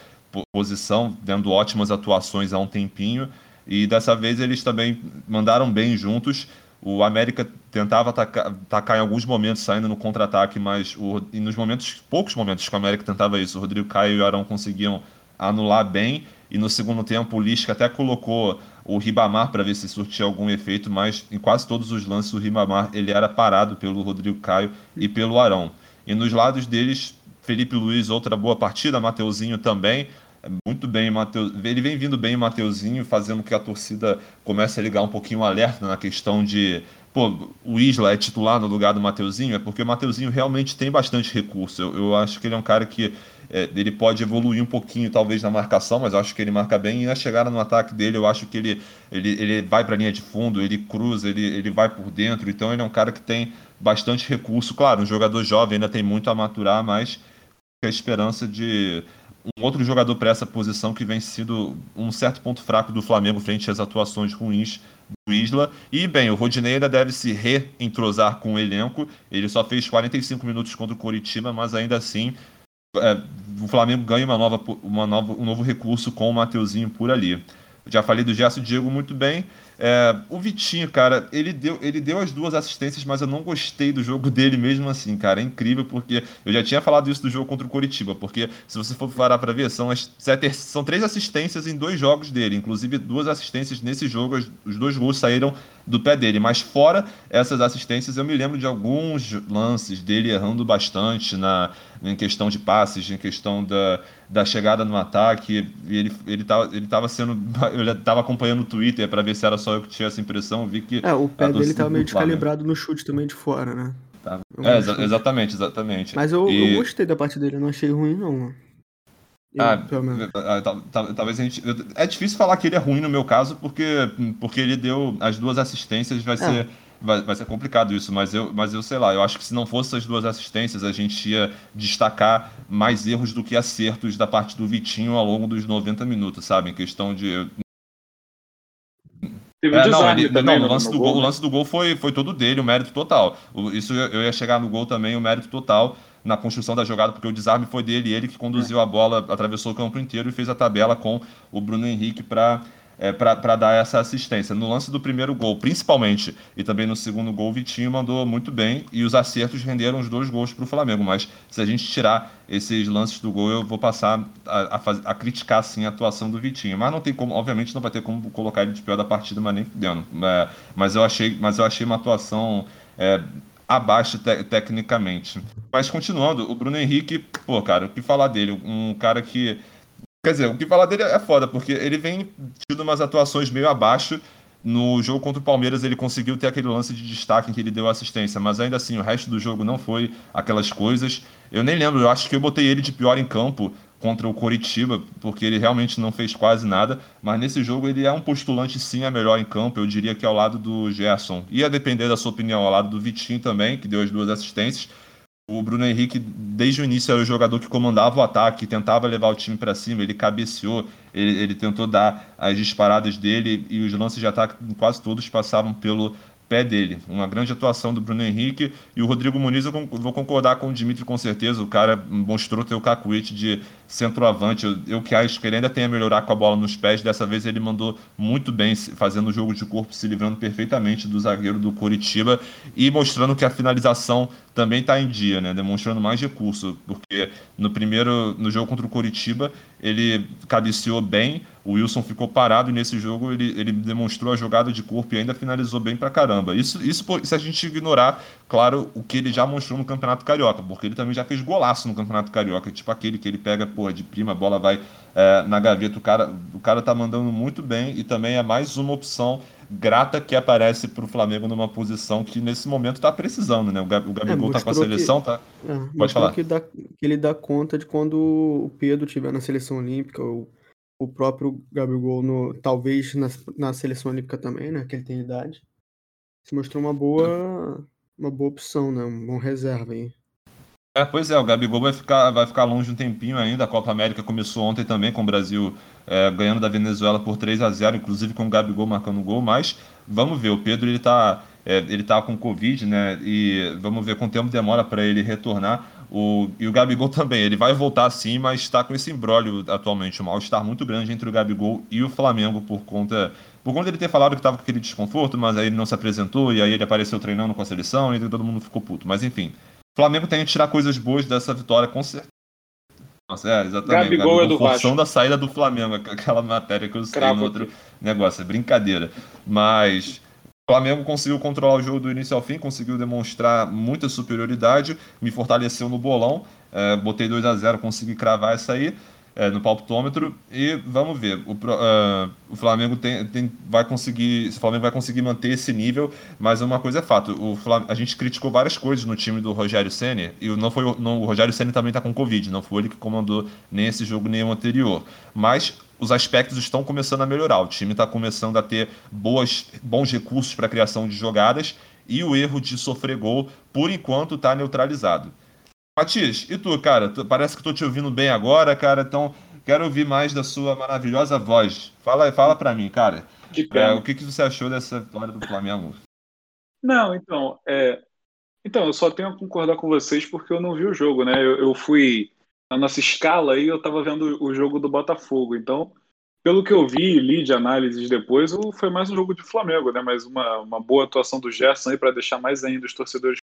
posição, dando ótimas atuações há um tempinho. E dessa vez eles também mandaram bem juntos. O América tentava atacar, atacar em alguns momentos, saindo no contra-ataque, mas o, e nos momentos, poucos momentos que o América tentava isso, o Rodrigo Caio e o Arão conseguiam anular bem. E no segundo tempo, o Lisca até colocou o Ribamar para ver se surtia algum efeito, mas em quase todos os lances, o Ribamar ele era parado pelo Rodrigo Caio e pelo Arão. E nos lados deles, Felipe Luiz, outra boa partida, Mateuzinho também. Muito bem, Mateus. Ele vem vindo bem, Mateuzinho, fazendo que a torcida comece a ligar um pouquinho alerta na questão de. Pô, o Isla é titular no lugar do Mateuzinho, é porque o Mateuzinho realmente tem bastante recurso. Eu, eu acho que ele é um cara que é, ele pode evoluir um pouquinho, talvez, na marcação, mas eu acho que ele marca bem. E na chegada no ataque dele, eu acho que ele, ele, ele vai para a linha de fundo, ele cruza, ele, ele vai por dentro. Então, ele é um cara que tem bastante recurso. Claro, um jogador jovem ainda tem muito a maturar, mas a esperança de um outro jogador para essa posição que vem sido um certo ponto fraco do Flamengo frente às atuações ruins do Isla. E, bem, o Rodinei ainda deve se reentrosar com o elenco. Ele só fez 45 minutos contra o Coritiba, mas ainda assim é, o Flamengo ganha uma nova, uma nova, um novo recurso com o Mateuzinho por ali. Já falei do Gerson Diego muito bem. É, o Vitinho, cara, ele deu, ele deu as duas assistências, mas eu não gostei do jogo dele mesmo assim, cara. É incrível, porque eu já tinha falado isso do jogo contra o Coritiba, porque se você for parar pra ver, são, as, são três assistências em dois jogos dele, inclusive duas assistências nesse jogo, os dois gols saíram do pé dele. Mas fora essas assistências, eu me lembro de alguns lances dele errando bastante na, em questão de passes, em questão da, da chegada no ataque. E ele, ele, tava, ele tava sendo. [laughs] Eu tava acompanhando o Twitter para ver se era só eu que tinha essa impressão. Vi que. É, o pé dele tava meio descalibrado no chute também de fora, né? Tá. É, exa exatamente, exatamente. Mas eu, e... eu gostei da parte dele, eu não achei ruim, não. Eu, ah, ah talvez a gente. É difícil falar que ele é ruim no meu caso, porque, porque ele deu as duas assistências, vai é. ser vai, vai ser complicado isso, mas eu, mas eu sei lá, eu acho que se não fosse as duas assistências, a gente ia destacar mais erros do que acertos da parte do Vitinho ao longo dos 90 minutos, sabe? Em questão de. Teve é, não, ele, também, não, o lance, do gol, gol, o né? lance do gol foi, foi todo dele, o mérito total. O, isso eu, eu ia chegar no gol também, o mérito total na construção da jogada, porque o desarme foi dele, ele que conduziu é. a bola, atravessou o campo inteiro e fez a tabela com o Bruno Henrique para é, para dar essa assistência. No lance do primeiro gol, principalmente, e também no segundo gol, o Vitinho mandou muito bem e os acertos renderam os dois gols para o Flamengo. Mas se a gente tirar esses lances do gol, eu vou passar a, a, a, criticar sim a atuação do Vitinho. Mas não tem como, obviamente, não vai ter como colocar ele de pior da partida, mas nem dentro. É, mas, eu achei, mas eu achei uma atuação. É, abaixo te tecnicamente. Mas continuando, o Bruno Henrique, pô, cara, o que falar dele? Um cara que Quer dizer, o que falar dele é foda, porque ele vem tido umas atuações meio abaixo. No jogo contra o Palmeiras, ele conseguiu ter aquele lance de destaque em que ele deu assistência, mas ainda assim, o resto do jogo não foi aquelas coisas. Eu nem lembro, eu acho que eu botei ele de pior em campo contra o Coritiba, porque ele realmente não fez quase nada, mas nesse jogo ele é um postulante sim a melhor em campo, eu diria que ao lado do Gerson. Ia depender da sua opinião, ao lado do Vitinho também, que deu as duas assistências, o Bruno Henrique, desde o início, era o jogador que comandava o ataque, tentava levar o time para cima, ele cabeceou, ele, ele, tentou dar as disparadas dele e os lances de ataque quase todos passavam pelo pé dele. Uma grande atuação do Bruno Henrique e o Rodrigo Muniz, eu vou concordar com o Dimitri com certeza. O cara mostrou ter o cacuete de centroavante. Eu, eu que acho que ele ainda tem a melhorar com a bola nos pés. Dessa vez ele mandou muito bem, fazendo o jogo de corpo, se livrando perfeitamente do zagueiro do Coritiba e mostrando que a finalização também está em dia, né? Demonstrando mais recurso, porque no primeiro, no jogo contra o Coritiba, ele cabeceou bem, o Wilson ficou parado e nesse jogo ele, ele demonstrou a jogada de corpo e ainda finalizou bem pra caramba. Isso, isso se a gente ignorar, claro, o que ele já mostrou no Campeonato Carioca, porque ele também já fez golaço no Campeonato Carioca, tipo aquele que ele pega, porra, de prima, a bola vai é, na gaveta. O cara, o cara tá mandando muito bem e também é mais uma opção grata que aparece para o Flamengo numa posição que nesse momento está precisando, né? O, Gabigol é, com a seleção, que, tá? É, Pode falar. Que, dá, que ele dá conta de quando o Pedro estiver na seleção olímpica, ou o próprio Gabigol, no, talvez na, na seleção olímpica também, né? Que ele tem idade. Se mostrou uma boa, uma boa opção, né? Um bom reserva aí. É, pois é, o Gabigol vai ficar, vai ficar longe um tempinho ainda. A Copa América começou ontem também, com o Brasil é, ganhando da Venezuela por 3 a 0 inclusive com o Gabigol marcando gol. Mas vamos ver, o Pedro ele tá, é, ele tá com Covid, né? E vamos ver quanto tempo demora para ele retornar. O, e o Gabigol [laughs] também, ele vai voltar sim, mas está com esse embrólio atualmente, um mal-estar muito grande entre o Gabigol e o Flamengo por conta por conta dele ter falado que estava com aquele desconforto, mas aí ele não se apresentou, e aí ele apareceu treinando com a seleção, e todo mundo ficou puto. Mas enfim, o Flamengo tem que tirar coisas boas dessa vitória, com certeza. Nossa, é, exatamente. Gabigol, Gabigol é do forção da saída do Flamengo, [laughs] aquela matéria que eu sei no outro negócio, é brincadeira. Mas o Flamengo conseguiu controlar o jogo do início ao fim, conseguiu demonstrar muita superioridade, me fortaleceu no bolão, é, botei 2 a 0 consegui cravar essa aí é, no palpitômetro e vamos ver. O, uh, o Flamengo tem, tem, vai conseguir. O Flamengo vai conseguir manter esse nível, mas uma coisa é fato. O a gente criticou várias coisas no time do Rogério Senna, e não foi não, o Rogério Senna também está com Covid, não foi ele que comandou nem esse jogo nem o anterior. Mas os aspectos estão começando a melhorar. O time está começando a ter boas, bons recursos para a criação de jogadas e o erro de sofrer gol, por enquanto, está neutralizado. Matias, e tu, cara? Tu, parece que estou te ouvindo bem agora, cara. Então, quero ouvir mais da sua maravilhosa voz. Fala, fala para mim, cara. É, o que, que você achou dessa vitória do Flamengo? Não, então, é... então, eu só tenho a concordar com vocês porque eu não vi o jogo, né? Eu, eu fui na nossa escala e eu estava vendo o jogo do Botafogo. Então, pelo que eu vi, li de análises depois, foi mais um jogo de Flamengo, né? Mais uma, uma boa atuação do Gerson aí para deixar mais ainda os torcedores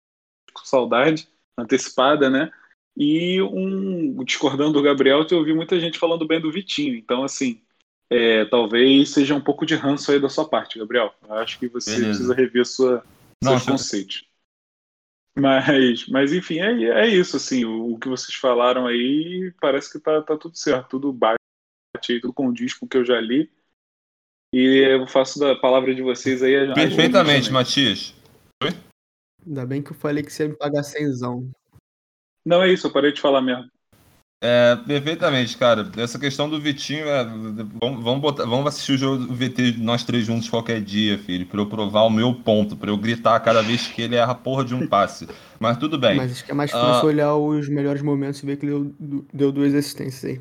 com saudade antecipada, né? E um discordando do Gabriel, eu ouvi muita gente falando bem do Vitinho. Então, assim, é, talvez seja um pouco de ranço aí da sua parte, Gabriel. Eu acho que você Beleza. precisa rever sua, seus conceitos. Mas, mas enfim, é, é isso, assim, o, o, que vocês falaram aí parece que tá, tá tudo certo, tudo bate aí, tudo condiz com o que eu já li. E eu faço da palavra de vocês aí. Perfeitamente, Matias. Oi? Ainda bem que eu falei que você ia me pagar cenzão. Não é isso, eu parei de falar mesmo. É, perfeitamente, cara. Essa questão do Vitinho, é, vamos, vamos, botar, vamos assistir o jogo do VT nós três juntos qualquer dia, filho, pra eu provar o meu ponto, pra eu gritar cada vez que ele erra a porra de um passe. Mas tudo bem. Mas acho que é mais fácil uh... olhar os melhores momentos e ver que ele deu, deu duas assistências aí.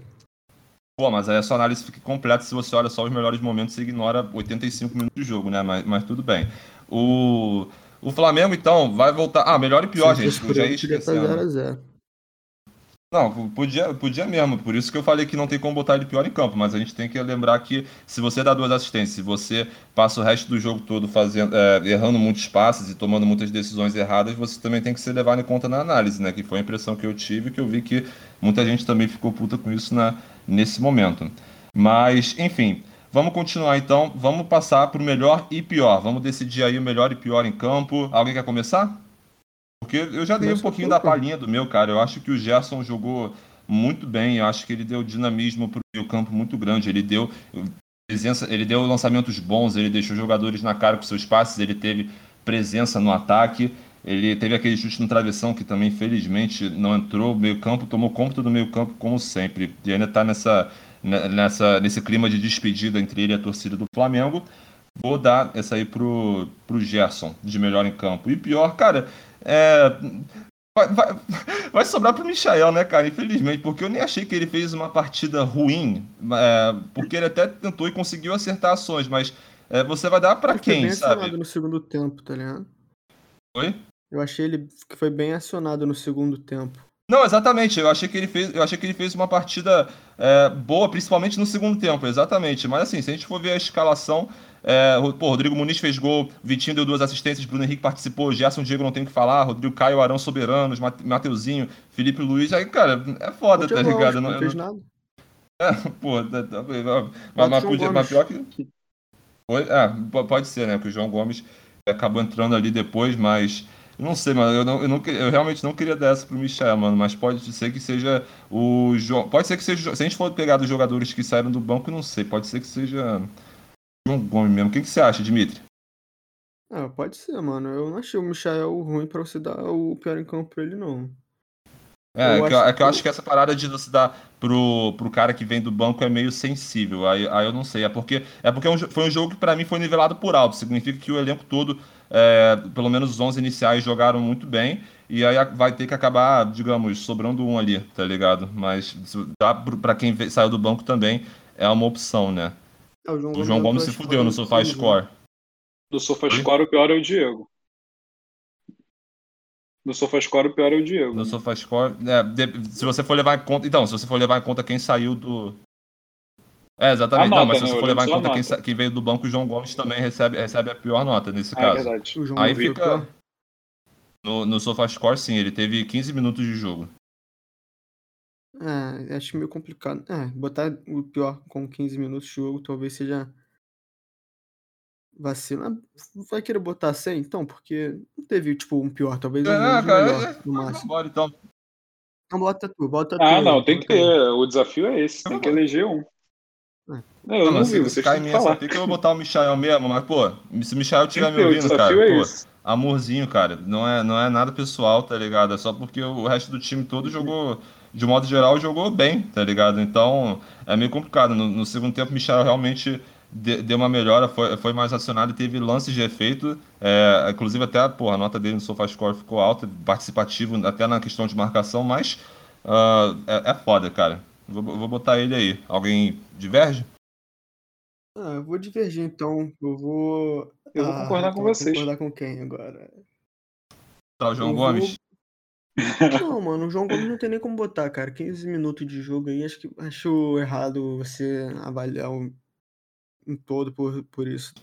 Pô, mas aí a sua análise fica completa se você olha só os melhores momentos e ignora 85 minutos de jogo, né? Mas, mas tudo bem. O. O Flamengo, então, vai voltar. Ah, melhor e pior, gente. Eu já ia esquecendo. Não, podia, podia mesmo. Por isso que eu falei que não tem como botar ele pior em campo. Mas a gente tem que lembrar que se você dá duas assistências, se você passa o resto do jogo todo fazendo, é, errando muitos passes e tomando muitas decisões erradas, você também tem que ser levado em conta na análise, né? Que foi a impressão que eu tive, que eu vi que muita gente também ficou puta com isso na, nesse momento. Mas, enfim. Vamos continuar então, vamos passar para o melhor e pior. Vamos decidir aí o melhor e pior em campo. Alguém quer começar? Porque eu já dei um pouquinho da palhinha do meu, cara. Eu acho que o Gerson jogou muito bem. Eu acho que ele deu dinamismo para o campo muito grande. Ele deu presença, ele deu lançamentos bons, ele deixou jogadores na cara com seus passes, ele teve presença no ataque. Ele teve aquele chute no travessão que também, infelizmente, não entrou. O meio-campo tomou conta do meio-campo, como sempre. E ainda está nessa nessa, nesse clima de despedida entre ele e a torcida do Flamengo. Vou dar essa aí pro, pro Gerson, de melhor em campo. E pior, cara, é, vai, vai, [laughs] vai, sobrar pro Michael, né, cara? Infelizmente, porque eu nem achei que ele fez uma partida ruim, é, porque ele até tentou e conseguiu acertar ações, mas é, você vai dar para quem, bem sabe? acionado no segundo tempo, tá ligado? Oi? Eu achei ele que foi bem acionado no segundo tempo. Não, exatamente. Eu achei que ele fez, eu achei que ele fez uma partida é, boa, principalmente no segundo tempo, exatamente. Mas assim, se a gente for ver a escalação, É, pô, Rodrigo Muniz fez gol, Vitinho deu duas assistências, Bruno Henrique participou, Gerson Diego não tem o que falar, Rodrigo Caio, Arão Soberanos, Mateuzinho, Felipe Luiz. Aí, cara, é foda, tá ligado? Não, não fez nada. É, [laughs] pô, tá, tá, mas, mas, podia, mas pior que. É, pode ser, né? Porque o João Gomes acabou entrando ali depois, mas. Não sei, mano. Eu, não, eu, não, eu realmente não queria dar essa pro Michel, mano. Mas pode ser que seja o João. Pode ser que seja. Se a gente for pegar dos jogadores que saíram do banco, não sei. Pode ser que seja. João Gomes mesmo. O que, que você acha, Dimitri? Ah, pode ser, mano. Eu não achei o Michel ruim pra você dar o pior em campo pra ele, não. É, é, que eu, é que eu acho que essa parada de você dar pro, pro cara que vem do banco é meio sensível. Aí, aí eu não sei. É porque, é porque é foi um jogo que para mim foi nivelado por alto. Significa que o elenco todo, é, pelo menos os 11 iniciais, jogaram muito bem. E aí vai ter que acabar, digamos, sobrando um ali, tá ligado? Mas dá para quem saiu do banco também é uma opção, né? É, o João, o João Gomes se fudeu no Sofá Score. Do Sofá Score, o pior é o Diego. No SofaScore, o pior é o Diego. No SofaScore, é, se você for levar em conta. Então, se você for levar em conta quem saiu do. É, exatamente. Nota, não, mas se né? você for levar em conta quem, quem, veio do banco, o João Gomes também recebe, recebe a pior nota nesse ah, é caso. É verdade. Aí fica. No, no SofaScore, sim, ele teve 15 minutos de jogo. É, acho meio complicado. É, botar o pior com 15 minutos de jogo talvez seja Vacina. Vai querer botar 100, então? Porque não teve, tipo, um pior, talvez um é, cara, melhor, é, no máximo. Bora, então. Então bota tu, bota ah, tu. Ah, não, tem que ter. O desafio é esse, tem que eleger um. É. Não, eu não, não vi, vocês têm que falar. Que eu vou botar o Michael mesmo, mas, pô, se o Michael estiver me ouvindo, cara, é pô, amorzinho, cara, não é, não é nada pessoal, tá ligado? É só porque o resto do time todo jogou, de modo geral, jogou bem, tá ligado? Então, é meio complicado. No, no segundo tempo, o Michael realmente deu uma melhora, foi, foi mais acionado e teve lances de efeito. É, inclusive, até porra, a nota dele no SofaScore ficou alta, participativo até na questão de marcação, mas uh, é, é, foda, cara. Vou, vou botar ele aí. Alguém diverge? Ah, eu vou divergir então. Eu vou. Eu vou ah, concordar com vocês. concordar com quem agora? Tá, o João eu Gomes? Vou... [laughs] Não, mano, o João Gomes não tem nem como botar, cara. 15 minutos de jogo aí, acho que acho errado você avaliar o em todo por, por isso.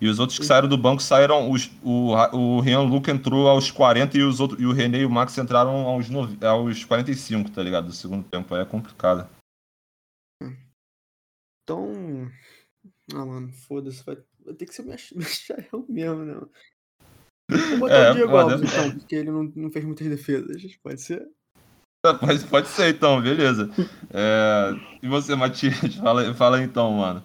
E os outros que saíram do banco saíram. Os, o, o Rian Luke entrou aos 40 e, os outros, e o René e o Max entraram aos, aos 45, tá ligado? Do segundo tempo. Aí é complicado. Então. Ah, mano, foda-se. Vai, vai, ter que ser o [laughs] Michael mesmo, né? Vou botar é, o Diego Alves, então, porque ele não, não fez muitas defesas. Pode ser? [laughs] Pode, pode ser, então, beleza. É, e você, Matias? [laughs] Fala, fala então, mano.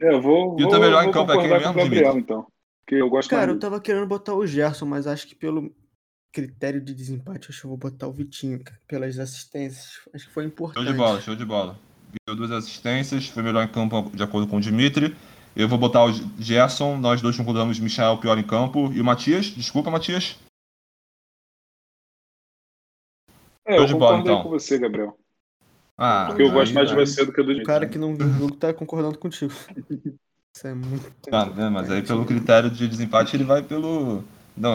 É, eu vou. E o teu melhor em campo é quem mesmo, Gabriel, então. Que eu gosto Cara, mais... eu tava querendo botar o Gerson, mas acho que pelo critério de desempate, acho que eu vou botar o Vitinho, cara, pelas assistências. Acho que foi importante. Show de bola, show de bola. Deu duas assistências, foi melhor em campo de acordo com o Dimitri. Eu vou botar o Gerson, nós dois concordamos Michel pior em campo. E o Matias, desculpa, Matias. É, eu de bola, então. com você, Gabriel. Ah, Porque eu gosto mais de você do que do O cara que não jogo tá concordando contigo. [laughs] Isso é muito. Ah, né, mas aí pelo critério de desempate ele vai pelo. Não,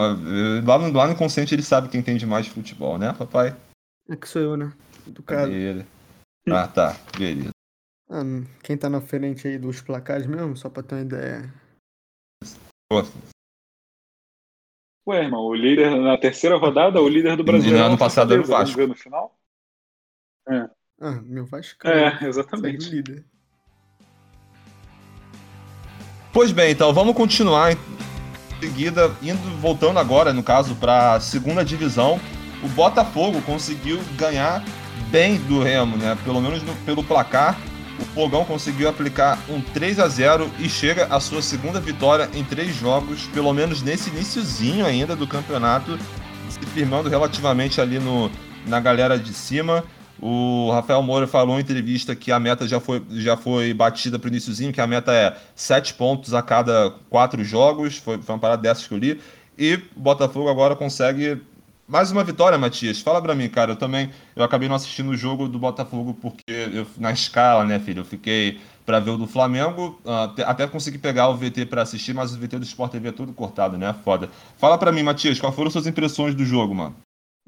lá no, lá no consciente ele sabe quem entende mais de futebol, né, papai? É que sou eu, né? Do cara. Ele. Ah, tá. Beleza. Ah, quem tá na frente aí dos placares mesmo, só pra ter uma ideia. Pô. Ué, irmão, o líder na terceira rodada, o líder do Brasil. No ano passado era o Vasco. no final? É. Ah, meu Vasco. É, exatamente. Líder. Pois bem, então vamos continuar em seguida, indo voltando agora, no caso, para a segunda divisão. O Botafogo conseguiu ganhar bem do Remo, né? Pelo menos no, pelo placar. O Fogão conseguiu aplicar um 3 a 0 e chega à sua segunda vitória em três jogos, pelo menos nesse iníciozinho ainda do campeonato, se firmando relativamente ali no, na galera de cima. O Rafael Moura falou em entrevista que a meta já foi, já foi batida para o iníciozinho, que a meta é sete pontos a cada quatro jogos. Foi, foi uma parada dessas que eu li. E o Botafogo agora consegue mais uma vitória, Matias. Fala para mim, cara. Eu também eu acabei não assistindo o jogo do Botafogo porque eu, na escala, né, filho? Eu fiquei para ver o do Flamengo. Uh, até consegui pegar o VT para assistir, mas o VT do Sport TV é tudo cortado, né? Foda. Fala para mim, Matias, quais foram suas impressões do jogo, mano?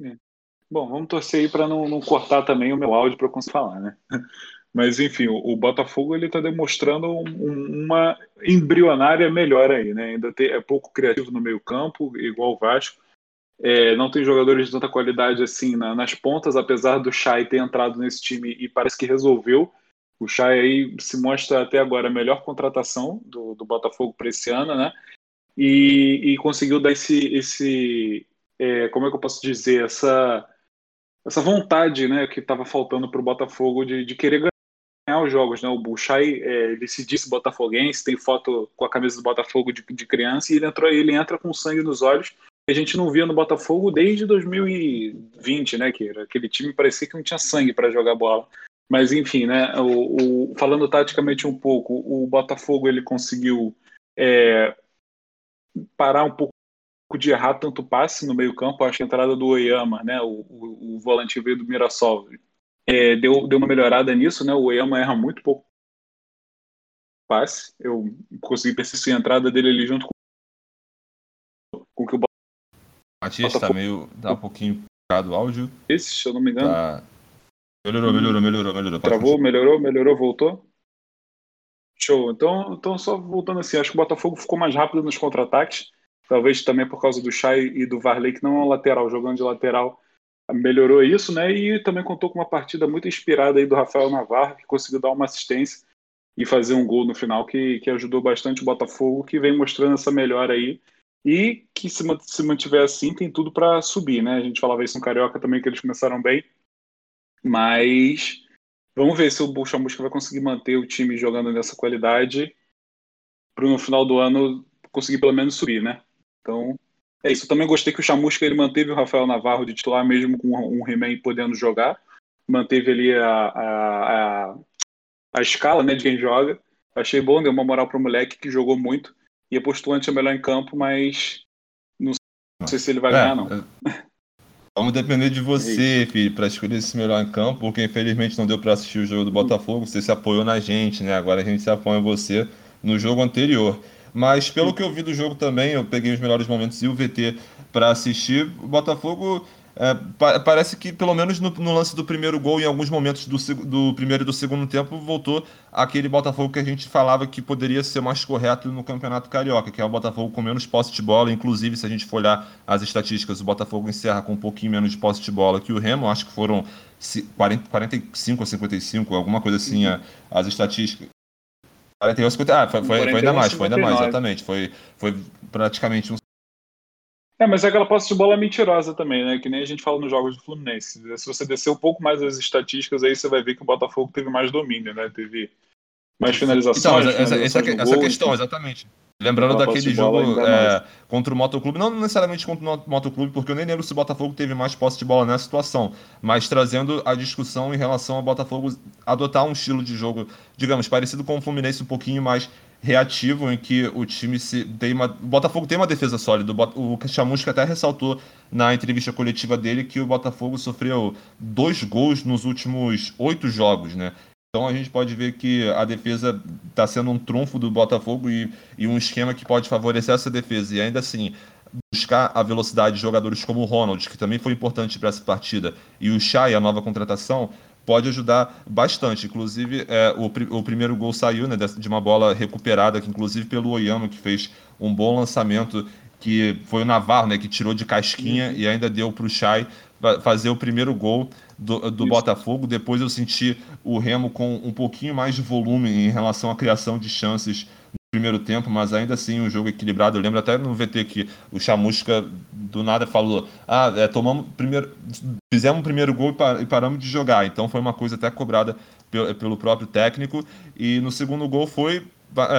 É. Bom, vamos torcer aí para não, não, cortar também o meu áudio para eu conseguir falar, né? [laughs] Mas, enfim, o, o Botafogo ele está demonstrando um, uma embrionária melhor aí, né? Ainda tem, é pouco criativo no meio campo, igual o Vasco. É, não tem jogadores de tanta qualidade assim na, nas pontas, apesar do Chay ter entrado nesse time e parece que resolveu. O Chay aí se mostra até agora a melhor contratação do, do Botafogo para esse ano, né? E, e, conseguiu dar esse, esse é, como é que eu posso dizer, essa, essa vontade né, que estava faltando para o Botafogo de, de querer ganhar os jogos. Né? O Buchai, é, ele se disse botafoguense, tem foto com a camisa do Botafogo de, de criança e ele, entrou, ele entra com sangue nos olhos a gente não via no Botafogo desde 2020, né? Que aquele time parecia que não tinha sangue para jogar bola. Mas enfim, né? O, o, falando taticamente um pouco, o Botafogo ele conseguiu é, parar um pouco de errar tanto passe no meio campo. Acho que a entrada do Oyama, né? O, o, o volante veio do Mirassol, é, deu, deu uma melhorada nisso, né? O Oyama erra muito pouco passe. Eu consegui persistir a entrada dele ali junto com, com o que o Matias tá meio. tá um pouquinho picado o áudio. Esse, se eu não me engano. Tá... Melhorou, melhorou, melhorou, melhorou. Travou, melhorou, melhorou, voltou. Show. Então, então, só voltando assim, acho que o Botafogo ficou mais rápido nos contra-ataques. Talvez também por causa do Chay e do Varley, que não é um lateral, jogando de lateral, melhorou isso, né? E também contou com uma partida muito inspirada aí do Rafael Navarro, que conseguiu dar uma assistência e fazer um gol no final, que, que ajudou bastante o Botafogo, que vem mostrando essa melhora aí e que se, se mantiver assim tem tudo para subir, né? A gente falava isso no Carioca também que eles começaram bem, mas vamos ver se o Buchamusca vai conseguir manter o time jogando nessa qualidade para no final do ano conseguir pelo menos subir, né? Então é isso. Eu também gostei que o Chamusca ele manteve o Rafael Navarro de titular mesmo com um He-Man podendo jogar, manteve ali a, a, a, a escala né, de quem joga. Achei bom, deu uma moral para o moleque que jogou muito e a postulante é melhor em campo, mas não sei se ele vai é, ganhar, não. É. Vamos depender de você, é filho, para escolher esse melhor em campo, porque infelizmente não deu para assistir o jogo do Botafogo. Você se apoiou na gente, né? Agora a gente se apoia em você no jogo anterior. Mas pelo que eu vi do jogo também, eu peguei os melhores momentos e o VT para assistir. O Botafogo é, pa parece que, pelo menos no, no, lance do primeiro gol, em alguns momentos do, do, primeiro e do segundo tempo, voltou aquele Botafogo que a gente falava que poderia ser mais correto no Campeonato Carioca, que é o Botafogo com menos posse de bola. Inclusive, se a gente for olhar as estatísticas, o Botafogo encerra com um pouquinho menos de posse de bola que o Remo. Acho que foram 40, 45 ou 55, alguma coisa assim, uhum. as estatísticas. 41, 50, ah, foi, foi, foi ainda mais, foi ainda mais, exatamente. Foi, foi praticamente um é, mas é aquela posse de bola mentirosa também, né? Que nem a gente fala nos jogos do Fluminense. Se você descer um pouco mais as estatísticas, aí você vai ver que o Botafogo teve mais domínio, né? Teve mais finalizações. Então, essa, essa, essa questão, exatamente. Lembrando daquele jogo é, contra o Motoclube, não necessariamente contra o Motoclube, porque eu nem lembro se o Botafogo teve mais posse de bola nessa situação, mas trazendo a discussão em relação ao Botafogo adotar um estilo de jogo, digamos, parecido com o Fluminense, um pouquinho mais reativo em que o time se tem uma, o Botafogo tem uma defesa sólida. O Chamusca até ressaltou na entrevista coletiva dele que o Botafogo sofreu dois gols nos últimos oito jogos, né? Então a gente pode ver que a defesa está sendo um trunfo do Botafogo e, e um esquema que pode favorecer essa defesa. E ainda assim, buscar a velocidade de jogadores como o Ronald, que também foi importante para essa partida, e o Chay, a nova contratação, pode ajudar bastante. Inclusive, é, o, o, primeiro gol saiu né, de uma bola recuperada, que inclusive pelo Oyama, que fez um bom lançamento, que foi o Navarro, né, que tirou de casquinha e ainda deu para o Chay fazer o primeiro gol do, do Botafogo. Depois eu senti o Remo com um pouquinho mais de volume em relação à criação de chances primeiro tempo, mas ainda assim um jogo equilibrado. Eu lembro até no VT que o Chamusca do nada falou: ah, é, tomamos primeiro, fizemos o primeiro gol e paramos de jogar. Então foi uma coisa até cobrada pelo próprio técnico. E no segundo gol foi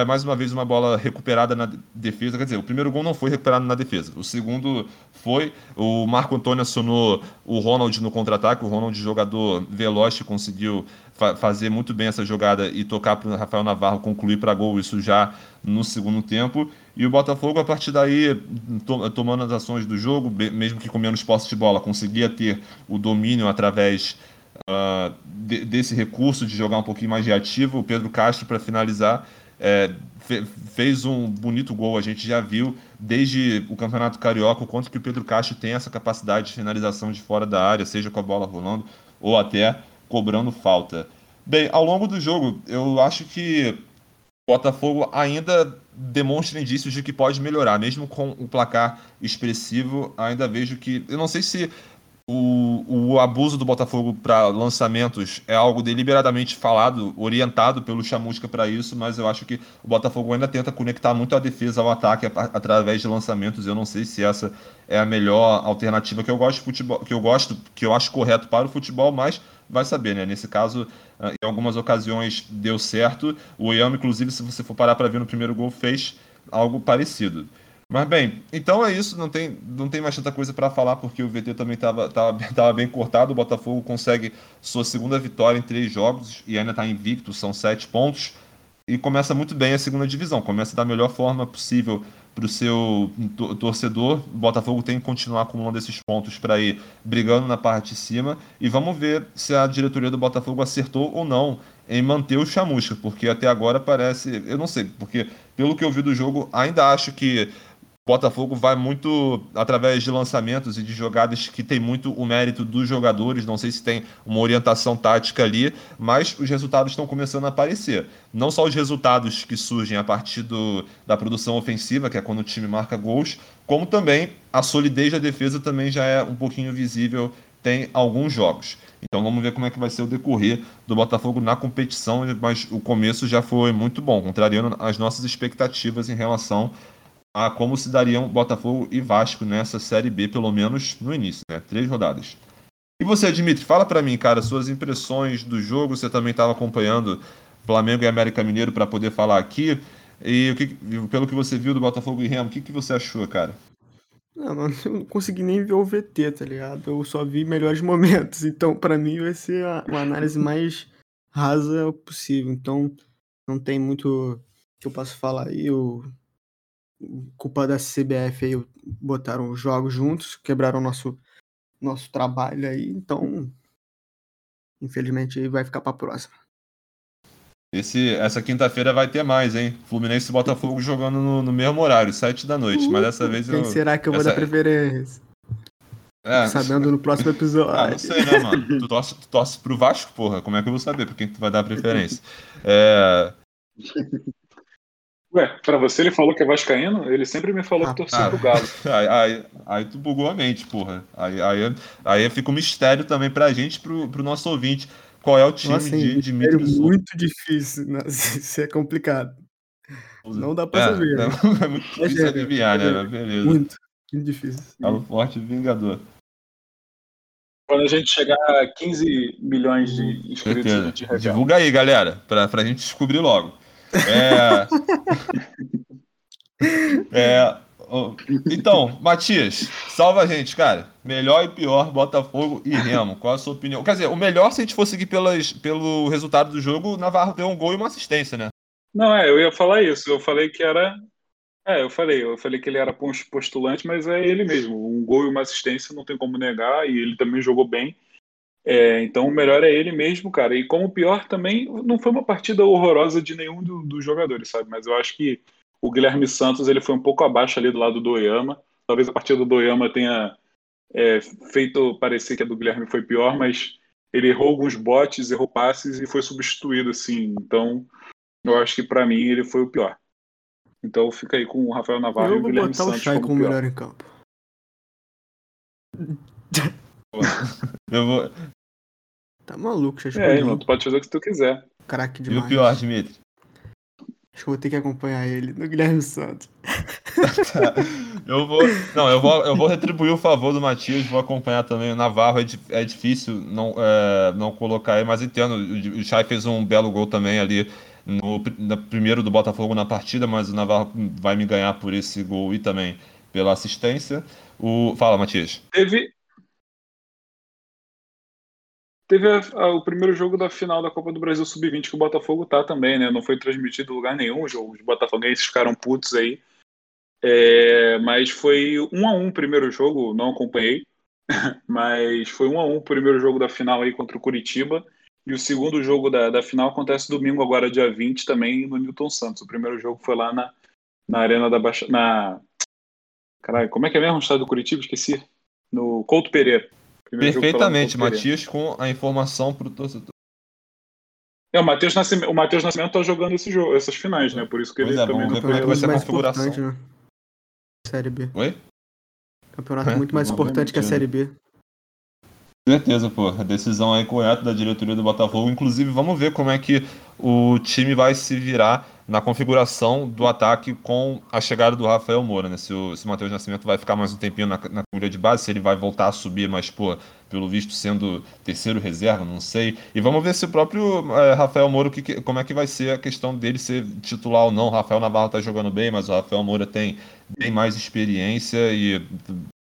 mais uma vez uma bola recuperada na defesa. Quer dizer, o primeiro gol não foi recuperado na defesa. O segundo foi. O Marco Antônio acionou o Ronald no contra-ataque. O Ronald, jogador veloz, conseguiu fa fazer muito bem essa jogada e tocar para o Rafael Navarro concluir para gol. Isso já no segundo tempo. E o Botafogo, a partir daí, to tomando as ações do jogo, mesmo que com menos posse de bola, conseguia ter o domínio através uh, de desse recurso de jogar um pouquinho mais reativo. O Pedro Castro, para finalizar é, fe, fez um bonito gol, a gente já viu desde o Campeonato Carioca o quanto que o Pedro Castro tem essa capacidade de finalização de fora da área, seja com a bola rolando ou até cobrando falta. Bem, ao longo do jogo, eu acho que o Botafogo ainda demonstra indícios de que pode melhorar, mesmo com o placar expressivo, ainda vejo que. Eu não sei se o, o abuso do Botafogo para lançamentos é algo deliberadamente falado, orientado pelo Chamusca para isso, mas eu acho que o Botafogo ainda tenta conectar muito a defesa ao ataque através de lançamentos. Eu não sei se essa é a melhor alternativa que eu gosto futebol, que eu gosto, que eu acho correto para o futebol, mas vai saber, né? Nesse caso, ah, em algumas ocasiões deu certo. O Oyama, inclusive, se você for parar para ver no primeiro gol, fez algo parecido. Mas bem, então é isso, não tem, não tem mais tanta coisa para falar, porque o VT também estava tava, [laughs] tava bem cortado. O Botafogo consegue sua segunda vitória em três jogos e ainda está invicto, são sete pontos. E começa muito bem a segunda divisão, começa da melhor forma possível para o seu torcedor. O Botafogo tem que continuar acumulando esses pontos para ir brigando na parte de cima. E vamos ver se a diretoria do Botafogo acertou ou não em manter o Chamusca, porque até agora parece. Eu não sei, porque pelo que eu vi do jogo, ainda acho que Botafogo vai muito através de lançamentos e de jogadas que tem muito o mérito dos jogadores. Não sei se tem uma orientação tática ali, mas os resultados estão começando a aparecer. Não só os resultados que surgem a partir do, da produção ofensiva, que é quando o time marca gols, como também a solidez da defesa também já é um pouquinho visível tem alguns jogos. Então vamos ver como é que vai ser o decorrer do Botafogo na competição, mas o começo já foi muito bom, contrariando as nossas expectativas em relação a como se dariam Botafogo e Vasco nessa Série B, pelo menos no início, né? Três rodadas. E você, Dimitri, fala para mim, cara, suas impressões do jogo. Você também estava acompanhando Flamengo e América Mineiro para poder falar aqui. E que, pelo que você viu do Botafogo e Remo, o que, que você achou, cara? Não, mano, eu [laughs] não consegui nem ver o VT, tá ligado? Eu só vi melhores [laughs] momentos. Então, para mim, vai ser uma análise mais rasa possível. Então, não tem muito que eu possa falar aí. Eu culpa da CBF aí, botaram os jogos juntos, quebraram nosso nosso trabalho aí, então infelizmente vai ficar para próxima. Esse, essa quinta-feira vai ter mais, hein? Fluminense e Botafogo jogando no, no mesmo horário, sete da noite. Uh, mas dessa vez quem eu. será que eu essa... vou dar preferência? É, Sabendo no próximo episódio. Ah, não sei, né, mano? Tu torce, tu torce pro Vasco, porra. Como é que eu vou saber por quem tu vai dar preferência? É. Ué, pra você ele falou que é vascaíno? Ele sempre me falou ah, que torcia ah, pro Galo. [laughs] Aí, aí, aí, tu bugou a mente, porra. Aí, aí, aí fica um mistério também pra gente e pro, pro nosso ouvinte. Qual é o time Nossa, de Dimitri É muito difícil, né? [laughs] isso é complicado. Não dá pra é, saber. É, né? [laughs] é muito difícil é, adivinhar, né? Beleza. Muito, muito difícil. Falo forte Vingador. Quando a gente chegar a 15 milhões de inscritos, a gente Divulga aí, galera, pra, pra gente descobrir logo. É... [laughs] é... Então, Matias, salva a gente, cara. Melhor e pior, Botafogo e Remo. Qual a sua opinião? Quer dizer, o melhor se a gente for seguir pelas, pelo resultado do jogo, o Navarro deu um gol e uma assistência, né? Não, é, eu ia falar isso. Eu falei que era. É, eu falei, eu falei que ele era postulante, mas é ele mesmo. Um gol e uma assistência não tem como negar, e ele também jogou bem. É, então o melhor é ele mesmo, cara. E como pior também, não foi uma partida horrorosa de nenhum do, dos jogadores, sabe? Mas eu acho que o Guilherme Santos ele foi um pouco abaixo ali do lado do Oyama. Talvez a partida do Oyama tenha é, feito parecer que a do Guilherme foi pior, mas ele errou alguns botes, errou passes e foi substituído, assim. Então eu acho que para mim ele foi o pior. Então fica aí com o Rafael Navarro eu e o Guilherme Santos. Botar o Chay como, como melhor em campo. [laughs] Eu vou. Tá maluco, já É, irmão, tu pode fazer o que tu quiser. Craque demais. E o pior, Dimitri? Acho que eu vou ter que acompanhar ele no Guilherme Santos. [laughs] eu vou. Não, eu vou, eu vou retribuir o favor do Matias, vou acompanhar também o Navarro. É, é difícil não, é, não colocar ele, mas entendo. O Chay fez um belo gol também ali no, no primeiro do Botafogo na partida, mas o Navarro vai me ganhar por esse gol e também pela assistência. O... Fala, Matias. Teve, Teve a, a, o primeiro jogo da final da Copa do Brasil Sub-20 que o Botafogo tá também, né? Não foi transmitido em lugar nenhum, os botafoguenses ficaram putos aí. É, mas foi um a um o primeiro jogo, não acompanhei, [laughs] mas foi um a um o primeiro jogo da final aí contra o Curitiba. E o segundo jogo da, da final acontece domingo, agora dia 20, também no Newton Santos. O primeiro jogo foi lá na, na Arena da Baixa. Na... Caralho, como é que é mesmo o estado do Curitiba? Esqueci. No Couto Pereira. Perfeitamente, Matias, com a informação para o torcedor. É, o Matheus Nascimento, o Matheus Nascimento tá jogando esse jogo, essas finais, né? Por isso que pois ele é, também vamos não ver como é que vai ser a mais configuração. importante, né? Série B. Oi? Campeonato É, muito mais importante que a Série B. Certeza, pô. A decisão aí correta da diretoria do Botafogo. Inclusive, vamos ver como é que o time vai se virar na configuração do ataque com a chegada do Rafael Moura, né? Se o, o Matheus Nascimento vai ficar mais um tempinho na, na de base, se ele vai voltar a subir, mas, pô, pelo visto sendo terceiro reserva, não sei. E vamos ver se o próprio é, Rafael Moura, que- como é que vai ser a questão dele ser titular ou não. O Rafael Navarro tá jogando bem, mas o Rafael Moura tem bem mais experiência e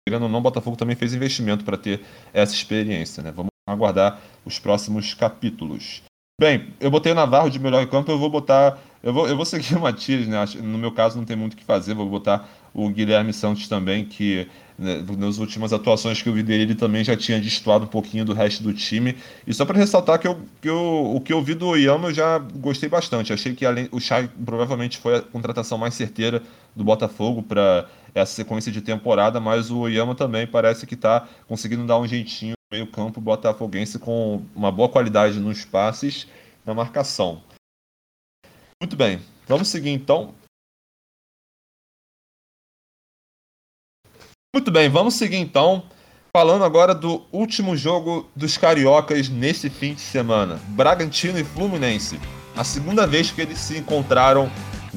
querendo ou não, o Botafogo também fez investimento para ter essa experiência, né? Vamos aguardar os próximos capítulos. Bem, eu botei o Navarro de melhor em campo, eu vou botar. Eu vou, eu vou seguir o Matias, né? No meu caso não tem muito o que fazer, vou botar o Guilherme Santos também, que né, nas últimas atuações que eu vi dele, ele também já tinha destoado um pouquinho do resto do time. E só para ressaltar que, eu, que eu, o que eu vi do Oyama eu já gostei bastante. Achei que além, o Chay provavelmente foi a contratação mais certeira do Botafogo para essa sequência de temporada, mas o Oyama também parece que está conseguindo dar um jeitinho no meio-campo botafoguense com uma boa qualidade nos passes na marcação. Muito bem, vamos seguir então. Muito bem, vamos seguir então. Falando agora do último jogo dos cariocas nesse fim de semana: Bragantino e Fluminense. A segunda vez que eles se encontraram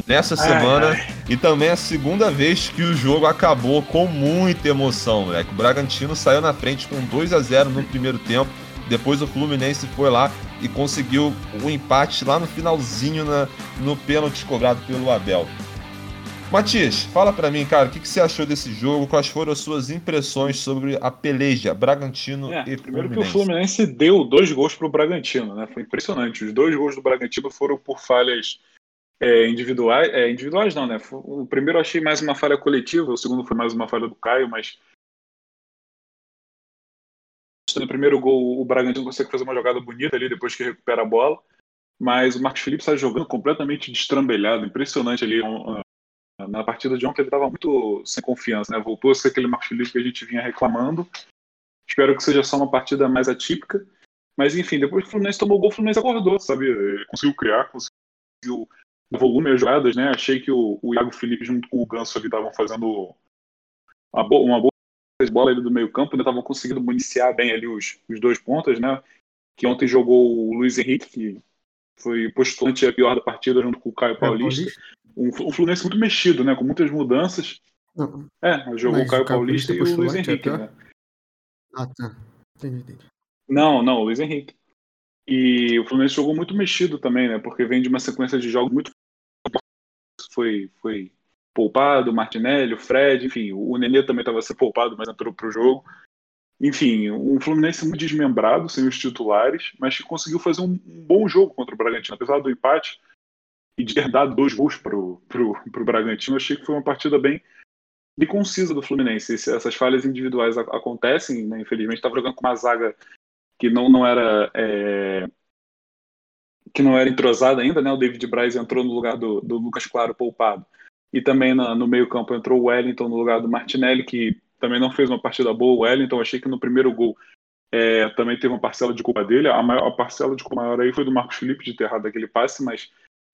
nessa Ai, semana ai. e também a segunda vez que o jogo acabou com muita emoção, moleque. O Bragantino saiu na frente com 2 a 0 no primeiro tempo. Depois o Fluminense foi lá e conseguiu o empate lá no finalzinho na, no pênalti cobrado pelo Abel. Matias, fala pra mim, cara, o que, que você achou desse jogo? Quais foram as suas impressões sobre a peleja Bragantino É, e primeiro que o Fluminense? Fluminense deu dois gols pro Bragantino, né? Foi impressionante. Os dois gols do Bragantino foram por falhas é, individuais. É, individuais não, né? O primeiro eu achei mais uma falha coletiva, o segundo foi mais uma falha do Caio, mas no primeiro gol o Bragantino consegue fazer uma jogada bonita ali depois que recupera a bola, mas o Marcos Felipe está jogando completamente destrambelhado, impressionante ali. Na partida de ontem ele estava muito sem confiança, né? Voltou a ser aquele Marcos Felipe que a gente vinha reclamando. Espero que seja só uma partida mais atípica. Mas enfim, depois que o Fluminense tomou o gol, o Fluminense acordou, sabe? Conseguiu criar, conseguiu dar volume às jogadas, né? Achei que o, o Iago Felipe junto com o Ganso ali estavam fazendo uma boa, uma boa bola ali do meio campo, ainda estavam conseguindo municiar bem ali os, os dois pontas, né? Que ontem jogou o Luiz Henrique, que foi postulante a pior da partida junto com o Caio Paulista. Um, um Fluminense muito mexido, né? Com muitas mudanças. Não. É, jogou Mas o Caio Paulista e o Luiz é Henrique, pior? né? Ah, tá. Entendi, entendi. Não, não, o Luiz Henrique. E o Fluminense jogou muito mexido também, né? Porque vem de uma sequência de jogos muito. Foi, foi poupado, o Martinelli, o Fred, enfim, o Nenê também estava sendo poupado, mas entrou para o jogo. Enfim, um Fluminense muito desmembrado, sem os titulares, mas que conseguiu fazer um, bom jogo contra o Bragantino. Apesar do empate e de ter dado dois gols para o Bragantino, achei que foi uma partida bem, bem concisa do Fluminense. Essas falhas individuais ac- acontecem, né? infelizmente, estava jogando com uma zaga que não, não era. é, que não era entrosada ainda, né? O David Braz entrou no lugar do, do Lucas Claro poupado. E também na- no meio-campo entrou o Wellington no lugar do Martinelli, que também não fez uma partida boa. O Wellington, achei que no primeiro gol é, também teve uma parcela de culpa dele. A, maior, a parcela de culpa maior aí foi do Marcos Felipe de ter errado aquele passe, mas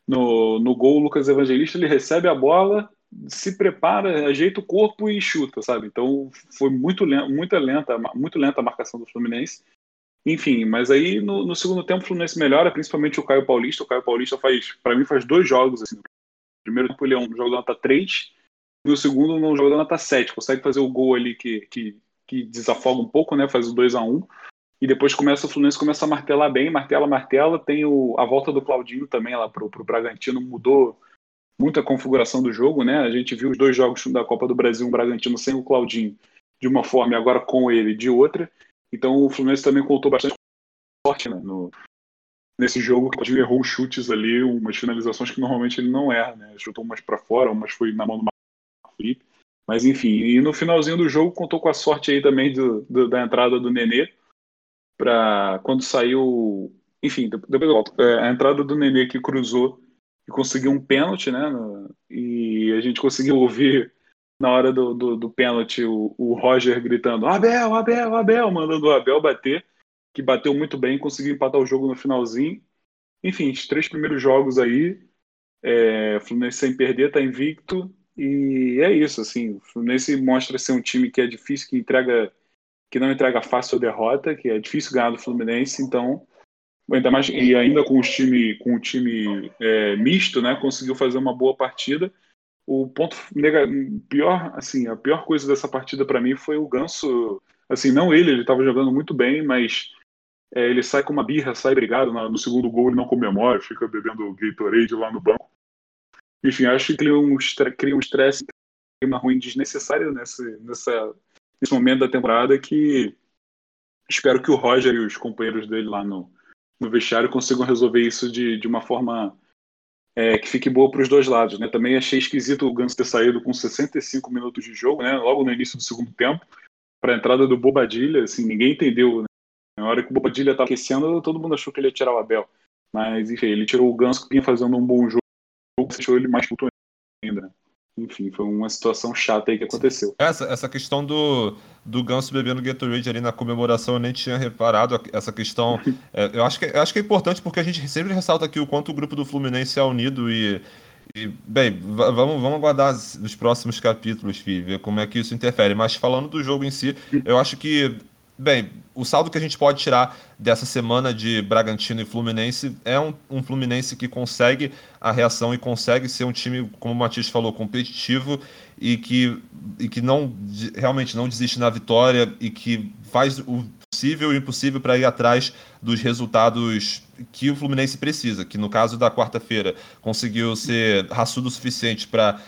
no, no gol o Lucas Evangelista ele recebe a bola, se prepara, ajeita o corpo e chuta, sabe? Então foi muito lenta, muito lenta, muito lenta a marcação do Fluminense. Enfim, mas aí no, no segundo tempo o Fluminense melhora, principalmente o Caio Paulista. O Caio Paulista faz, para mim, faz dois jogos assim. No primeiro tempo ele é um jogo da nota 3 e o segundo um jogo da nota 7. Consegue fazer o gol ali que, que, que desafoga um pouco, né? Faz o 2 a 1 e depois começa o Fluminense começa a martelar bem, martela, martela. Tem o, a volta do Claudinho também lá pro, pro Bragantino, mudou muito a configuração do jogo, né? A gente viu os dois jogos da Copa do Brasil, o Bragantino sem o Claudinho de uma forma e agora com ele de outra. Então o Fluminense também contou bastante sorte né, no, nesse jogo. O Claudinho errou chutes ali, umas finalizações que normalmente ele não erra, né? Chutou umas para fora, umas foi na mão do Marcos Felipe. Mas enfim, e no finalzinho do jogo contou com a sorte aí também do, do- da entrada do Nenê para quando saiu, enfim, depois eu volto. É, a entrada do Nenê que cruzou e conseguiu um pênalti, né? e a gente conseguiu ouvir na hora do, do, do pênalti o, o Roger gritando Abel, Abel, Abel, mandando o Abel bater, que bateu muito bem, conseguiu empatar o jogo no finalzinho. enfim, os três primeiros jogos aí, é, Fluminense sem perder, tá invicto, e é isso, assim, o Fluminense mostra ser um time que é difícil, que entrega, que não entrega fácil a derrota, que é difícil ganhar do Fluminense, então, ainda mais, e ainda com o time, com o time é, misto, né, conseguiu fazer uma boa partida, o ponto pior, assim, a pior coisa dessa partida para mim foi o Ganso, assim, não ele, ele estava jogando muito bem, mas é, ele sai com uma birra, sai brigado, no segundo gol ele não comemora, fica bebendo Gatorade lá no banco. Enfim, acho que cria um, cria um estresse, uma ruim desnecessário nesse, nessa, nesse momento da temporada que espero que o Roger e os companheiros dele lá no, no vestiário consigam resolver isso de, de uma forma é, que fique boa para os dois lados. Né? Também achei esquisito o Ganso ter saído com 65 minutos de jogo, né? logo no início do segundo tempo, para a entrada do Bobadilha. Assim, ninguém entendeu. Né? Na hora que o Bobadilha estava aquecendo, todo mundo achou que ele ia tirar o Abel. Mas, enfim, ele tirou o Ganso que vinha fazendo um bom jogo, deixou ele mais puto ainda. Né? enfim, foi uma situação chata aí que aconteceu. Essa, essa questão do, do Ganso bebendo Gatorade ali na comemoração, eu nem tinha reparado essa questão. [laughs] É, eu, acho que, eu acho que é importante porque a gente sempre ressalta aqui o quanto o grupo do Fluminense é unido e, e bem, vamos, vamos aguardar os próximos capítulos, Fih, ver como é que isso interfere. Mas falando do jogo em si, eu acho que Bem, o saldo que a gente pode tirar dessa semana de Bragantino e Fluminense é um, um, Fluminense que consegue a reação e consegue ser um time, como o Matias falou, competitivo e que, e que não realmente não desiste na vitória e que faz o possível e o impossível para ir atrás dos resultados que o Fluminense precisa, que no caso da quarta-feira conseguiu ser raçudo o suficiente para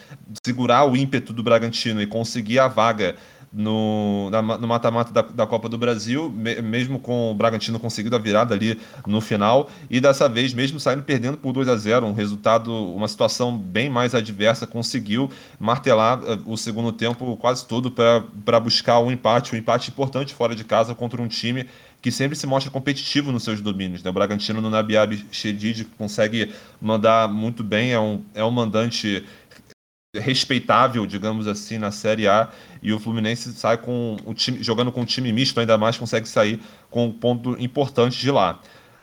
segurar o ímpeto do Bragantino e conseguir a vaga no, no mata-mata da, da, Copa do Brasil, me, mesmo com o Bragantino conseguindo a virada ali no final, e dessa vez, mesmo saindo perdendo por 2 a 0 um resultado, uma situação bem mais adversa, conseguiu martelar uh, o segundo tempo quase todo para buscar um empate, um empate importante fora de casa contra um time que sempre se mostra competitivo nos seus domínios. Né? O Bragantino no Nabiab Shedid consegue mandar muito bem, é um, é um mandante respeitável, digamos assim, na Série A, e o Fluminense sai com o time, jogando com um time misto, ainda mais consegue sair com um ponto importante de lá.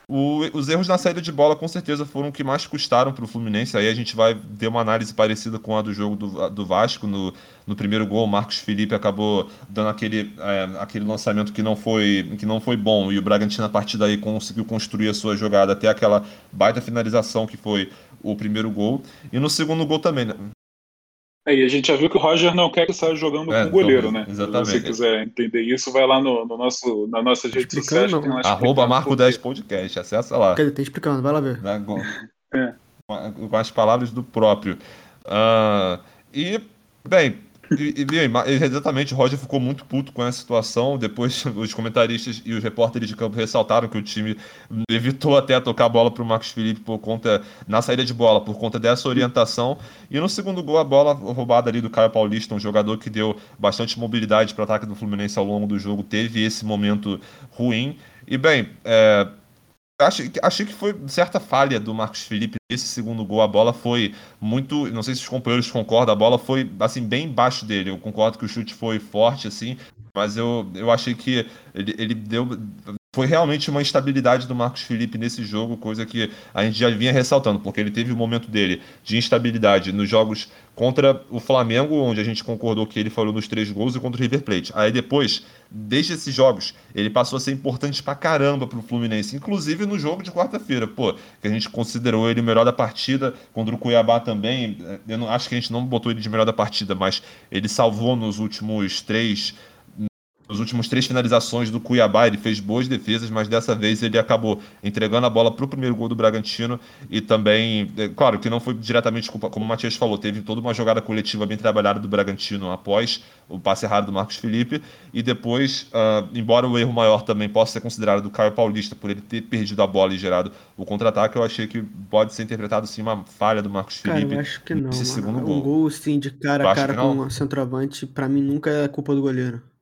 O, os erros na saída de bola com certeza foram o que mais custaram para o Fluminense. Aí a gente vai ter uma análise parecida com a do jogo do, do Vasco. No, no primeiro gol, o Marcos Felipe acabou dando aquele, é, aquele lançamento que não, foi, que não foi bom. E o Bragantino, a partir daí, conseguiu construir a sua jogada até aquela baita finalização que foi o primeiro gol. E no segundo gol também, né? É, e a gente já viu que o Roger não quer que saia jogando é, com o goleiro, né? Exatamente. Se você quiser entender isso, vai lá no, no nosso, na nossa rede social. Arroba Marco 10 Podcast, acessa lá. Ele tá explicando, vai lá ver. Com, é. com as palavras do próprio. Uh, e, bem, e, e, exatamente, o Roger ficou muito puto com essa situação. Depois, [laughs] os comentaristas e os repórteres de campo ressaltaram que o time evitou até tocar a bola para o Marcos Felipe por conta, na saída de bola, por conta dessa orientação. E no segundo gol, a bola roubada ali do Caio Paulista, um jogador que deu bastante mobilidade para o ataque do Fluminense ao longo do jogo, teve esse momento ruim. E, bem, é, Achei, achei que foi certa falha do Marcos Felipe esse segundo gol. A bola foi muito. Não sei se os companheiros concordam, a bola foi assim, bem embaixo dele. Eu concordo que o chute foi forte, assim, mas eu, eu achei que ele, ele deu. Foi realmente uma instabilidade do Marcos Felipe nesse jogo, coisa que a gente já vinha ressaltando, porque ele teve o um momento dele de instabilidade nos jogos contra o Flamengo, onde a gente concordou que ele falou nos três gols, e contra o River Plate. Aí depois, desde esses jogos, ele passou a ser importante pra caramba pro Fluminense, inclusive no jogo de quarta-feira, pô, que a gente considerou ele o melhor da partida, contra o Cuiabá também. Eu não, acho que a gente não botou ele de melhor da partida, mas ele salvou nos últimos três nos últimos três finalizações do Cuiabá, ele fez boas defesas, mas dessa vez ele acabou entregando a bola para o primeiro gol do Bragantino e também, é, claro, que não foi diretamente culpa, como o Matias falou, teve toda uma jogada coletiva bem trabalhada do Bragantino após o passe errado do Marcos Felipe e depois, uh, embora o erro maior também possa ser considerado do Caio Paulista por ele ter perdido a bola e gerado o contra-ataque, eu achei que pode ser interpretado sim uma falha do Marcos cara, Felipe. eu acho que não. Esse segundo um gol. gol assim, de cara a cara com o centroavante, para mim nunca é culpa do goleiro.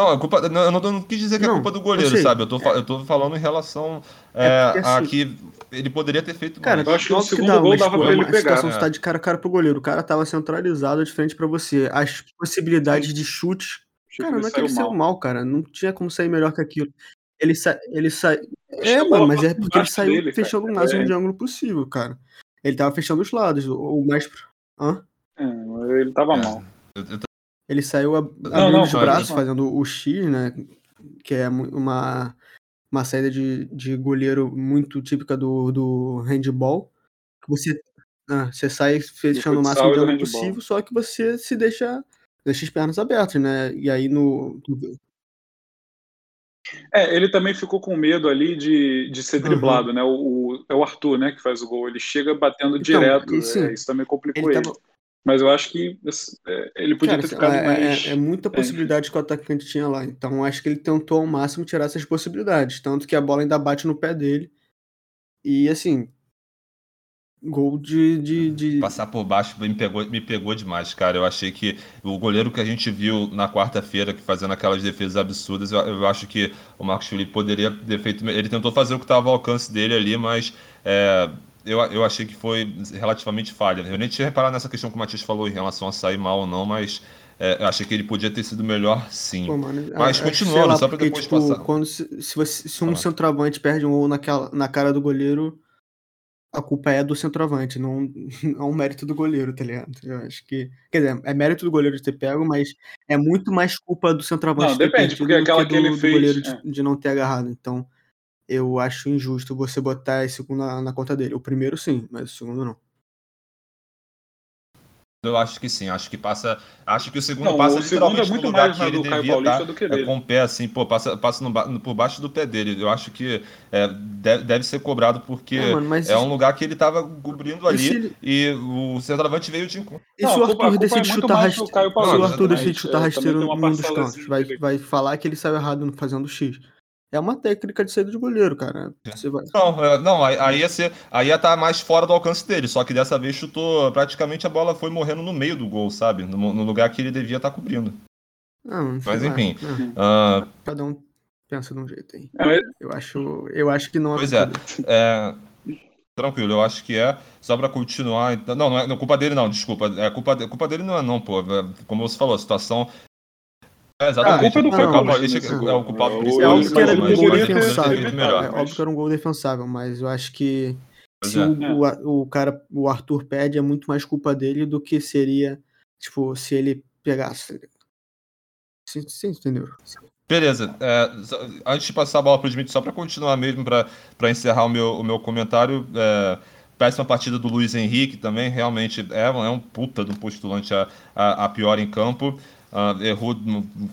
Não, a culpa, não, eu não, não quis dizer que não, é culpa do goleiro, eu sabe? Eu tô, eu tô falando em relação é, é a assim, que ele poderia ter feito Cara, eu acho que o segundo que dá, gol dava pra ele pegar. A situação né? está de cara a cara pro goleiro. O cara tava centralizado de frente para você. As possibilidades de chute. Cara, não é que ele saiu mal, cara. Não tinha como sair melhor que aquilo. Ele sai. Ele sai... É, mano, mas é porque ele saiu dele, fechando o máximo é. de ângulo possível, cara. Ele tava fechando os lados, o mais. Hã? É, ele tava mal. Ele saiu abrindo não, não, os braços, fazendo o X, né? Que é uma, uma saída de, de goleiro muito típica do, do handball. Você, ah, você sai fechando o máximo de ângulo possível, só que você se deixa, deixa as pernas abertas, né? E aí no. É, ele também ficou com medo ali de, de ser driblado, uhum. né? O, o, é o Arthur, né, que faz o gol. Ele chega batendo então, direto. Isso, é, isso também complicou ele. ele. Tava... Mas eu acho que é, ele podia Cara, ter ficado é, mais. É, é muita possibilidade que o atacante tinha lá. Então acho que ele tentou ao máximo tirar essas possibilidades. Tanto que a bola ainda bate no pé dele. E assim, Gol de, de, de, Passar por baixo me pegou, me pegou demais, cara. Eu achei que o goleiro que a gente viu na quarta-feira, que fazendo aquelas defesas absurdas, eu, eu, acho que o Marcos Felipe poderia ter feito. Ele tentou fazer o que estava ao alcance dele ali, mas é, eu, eu achei que foi relativamente falha. Eu nem tinha reparado nessa questão que o Matias falou em relação a sair mal ou não, mas é, eu achei que ele podia ter sido melhor sim. Pô, mano, mas continuando, lá, só para depois tipo, passar. Quando, se, se, você, se um centroavante perde um gol naquela, na cara do goleiro a culpa é do centroavante, [laughs] não é um mérito do goleiro, tá ligado? Eu acho que. Quer dizer, é mérito do goleiro de ter pego, mas é muito mais culpa do centroavante não, depende, porque aquela que, do, ele fez, goleiro é. de, de, não ter agarrado. Então, eu acho injusto você botar esse segundo na, na conta dele. O primeiro sim, mas o segundo não. Eu acho que sim, acho que passa. Acho que o segundo não, passa o literalmente segundo é muito no lugar mais que ele devia estar tá, do que é, com o pé assim, pô, passa, passa no, por baixo do pé dele. Eu acho que é, deve, deve, ser cobrado porque é, mano, é um lugar que ele estava cobrindo ali ele... e o centroavante veio de encontro. E se o Arthur decide chutar rasteiro? Se o Arthur decide chutar rasteiro num dos cantos, vai, vai falar que ele saiu errado fazendo X. É uma técnica de saída de goleiro, cara. Você vai... Não, é, não aí, ia ser, aí ia estar tá mais fora do alcance dele. Só que dessa vez chutou, praticamente a bola foi morrendo no meio do gol, sabe? No, no lugar que ele devia estar tá cobrindo. Não, Mas enfim. Uh... Cada um pensa de um jeito aí. É, eu acho, eu acho que não. Pois é, é. Tranquilo, eu acho que é. Só para continuar. Então, não, não é não, culpa dele, não, desculpa. É culpa, culpa dele não é, não, pô. É, como você falou, a situação é, exatamente. A culpa é do Não, mas, é o culpado principal. É óbvio que era um gol defensável. É óbvio que era um gol defensável, mas eu acho que se é. o, o, cara, o Arthur pede, é muito mais culpa dele do que seria, tipo, se ele pegasse. Você entendeu? Beleza. É, antes de passar a bola para o só para continuar mesmo, para encerrar o meu, o meu comentário, é, péssima partida do Luiz Henrique também, realmente é, é um puta do postulante a, a, a pior em campo. Uh, errou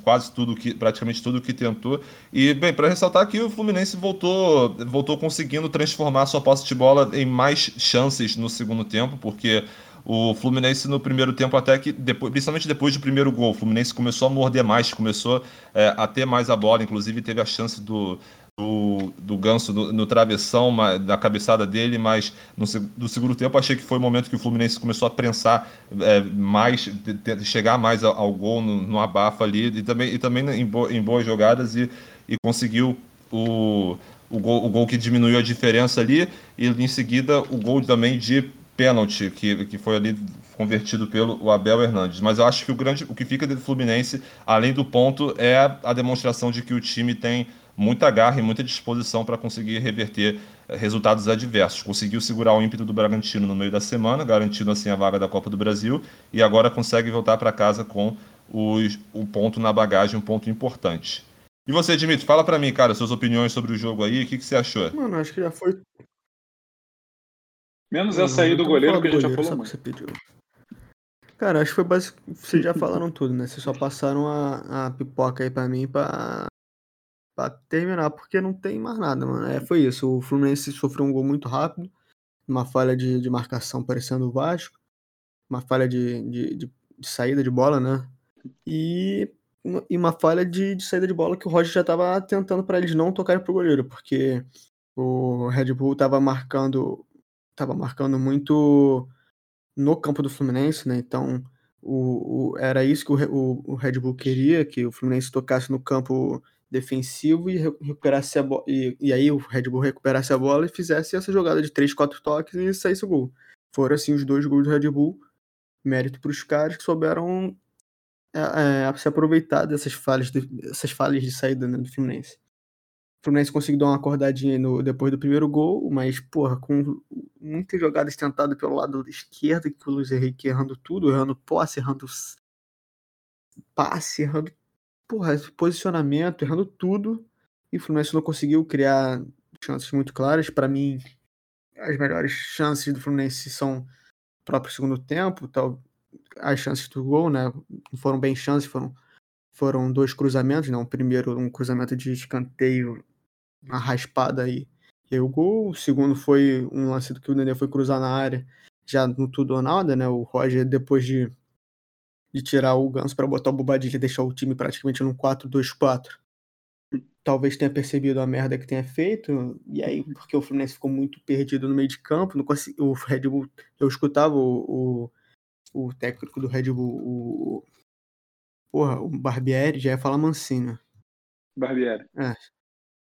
quase tudo que praticamente tudo que tentou. E bem para ressaltar que o Fluminense voltou voltou conseguindo transformar sua posse de bola em mais chances no segundo tempo porque o Fluminense no primeiro tempo até que depois, principalmente depois do primeiro gol o Fluminense começou a morder mais começou é, a ter mais a bola inclusive teve a chance do do, do Ganso no, no travessão, da cabeçada dele, mas no, no, segundo tempo achei que foi o momento que o Fluminense começou a prensar é, mais, de, de chegar mais ao, ao gol no, no, abafa ali e também, e também em, bo, em boas jogadas e, e conseguiu o, o, gol, o gol que diminuiu a diferença ali e em seguida o gol também de pênalti que, que foi ali convertido pelo Abel Hernandes. Mas eu acho que o grande o que fica do Fluminense, além do ponto, é a demonstração de que o time tem muita garra e muita disposição para conseguir reverter eh, resultados adversos. Conseguiu segurar o ímpeto do Bragantino no meio da semana, garantindo assim a vaga da Copa do Brasil, e agora consegue voltar para casa com os, o ponto na bagagem, um ponto importante. E você, Dimitri, fala para mim, cara, suas opiniões sobre o jogo aí, o que, que você achou? Mano, acho que já foi. Menos essa aí do goleiro que a gente já falou. Você pediu. Cara, acho que foi basic... Vocês já falaram tudo, né? Vocês só passaram a, a pipoca aí pra mim pra pra terminar, porque não tem mais nada, mano. É, foi isso. O Fluminense sofreu um gol muito rápido, uma falha de, de marcação parecendo o Vasco, uma falha de, de, de, de saída de bola, né? E, e uma falha de, de saída de bola que o Roger já estava tentando para eles não tocarem pro goleiro, porque o Red Bull estava marcando tava marcando muito no campo do Fluminense, né? Então o, o era isso que o, o, o Red Bull queria, que o Fluminense tocasse no campo defensivo e recuperasse a bola. E, e aí o Red Bull recuperasse a bola e fizesse essa jogada de 3, 4 toques e saísse o gol. Foram assim os dois gols do Red Bull. Mérito para os caras que souberam é, é, se aproveitar dessas falhas de, dessas falhas de saída né, do Fluminense. Fluminense conseguiu dar uma acordadinha no, depois do primeiro gol, mas, porra, com muitas jogadas tentadas pelo lado esquerdo, que o Luiz Henrique errando tudo, errando posse, errando passe, errando porra, posicionamento, errando tudo. E o Fluminense não conseguiu criar chances muito claras. Para mim, as melhores chances do Fluminense são próprio segundo tempo, tal, as chances do gol, né? Não foram bem chances, foram, foram dois cruzamentos, né? Primeiro, um cruzamento de escanteio, uma raspada aí, e o gol. O segundo foi um lance do que o Nenê foi cruzar na área, já no tudo ou nada, né? O Roger, depois de, de tirar o Ganso para botar o Bobadilha e deixar o time praticamente num 4-2-4, talvez tenha percebido a merda que tenha feito, e aí, porque o Fluminense ficou muito perdido no meio de campo, não consegui, o Red Bull, eu escutava o, o, o técnico do Red Bull, o, porra, o Barbieri, já ia falar Mancini. Barbieri. É.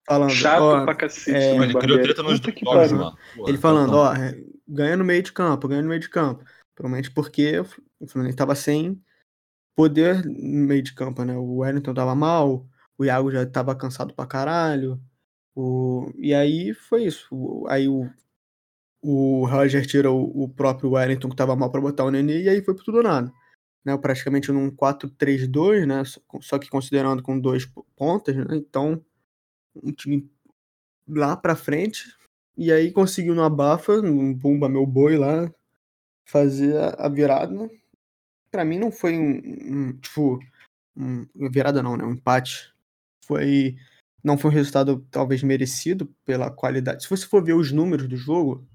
Falando, Chato ó, pra cacete. é, Ele criou treta nos jogos, mano. Ele falando, então, ó, ganha no meio de campo, ganha no meio de campo. Provavelmente porque o Fluminense tava sem poder no meio de campo, né? O Wellington tava mal, o Iago já tava cansado pra caralho. O... E aí foi isso. Aí o, o Roger tira o, próprio Wellington que tava mal pra botar o Nenê e aí foi pro tudo nada. Né? Praticamente num 4-3-2, né? Só- que considerando com dois po- pontas, né? Então, um time lá pra frente. E aí conseguiu no abafa, um Bumba meu boi lá, fazer a- virada. Pra mim não foi um, um, tipo, um, virada não, né? Um empate. Foi não foi um resultado talvez merecido pela qualidade. Se você for ver os números do jogo,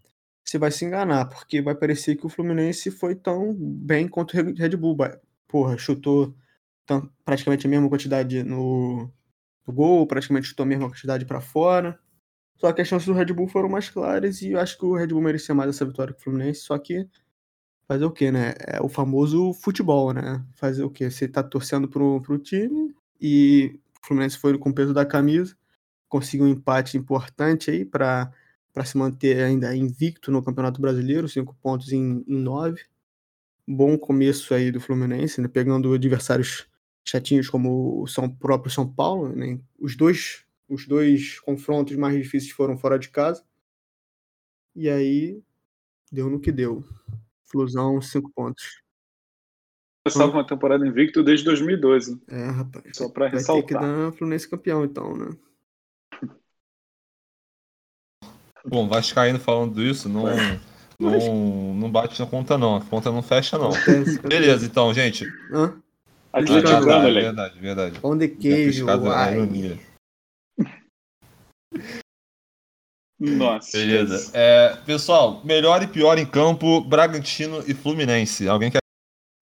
você vai se enganar, porque vai parecer que o Fluminense foi tão bem quanto o Red Bull. Porra, chutou tam- praticamente a mesma quantidade no, no gol, praticamente chutou a mesma quantidade pra fora. Só que as chances do Red Bull foram mais claras e eu acho que o Red Bull merecia mais essa vitória que o Fluminense, só que fazer o quê, né? É o famoso futebol, né? Fazer o quê? Você tá torcendo pro, pro time e o Fluminense foi com o peso da camisa, conseguiu um empate importante aí para se manter ainda invicto no Campeonato Brasileiro, cinco pontos em, em nove. Bom começo aí do Fluminense, né? Pegando adversários chatinhos como o São próprio São Paulo, né? Os dois os dois confrontos mais difíceis foram fora de casa. E aí deu no que deu. Flusão, cinco pontos. Começava uma temporada invicto desde 2012. É, rapaz. Só pra Vai ter que ressaltar. dar Fluminense campeão, então, né? [laughs] Bom, Vascaíno falando isso, não, não, não bate na conta, não. A conta não fecha, não. Acontece, Beleza, então, gente. Hã? Ah, Atlético Verdade, Grande, verdade, verdade, verdade. Pão de queijo, Pescado é uai. Nossa. Beleza. É, pessoal, melhor e pior em campo, Bragantino e Fluminense. Alguém quer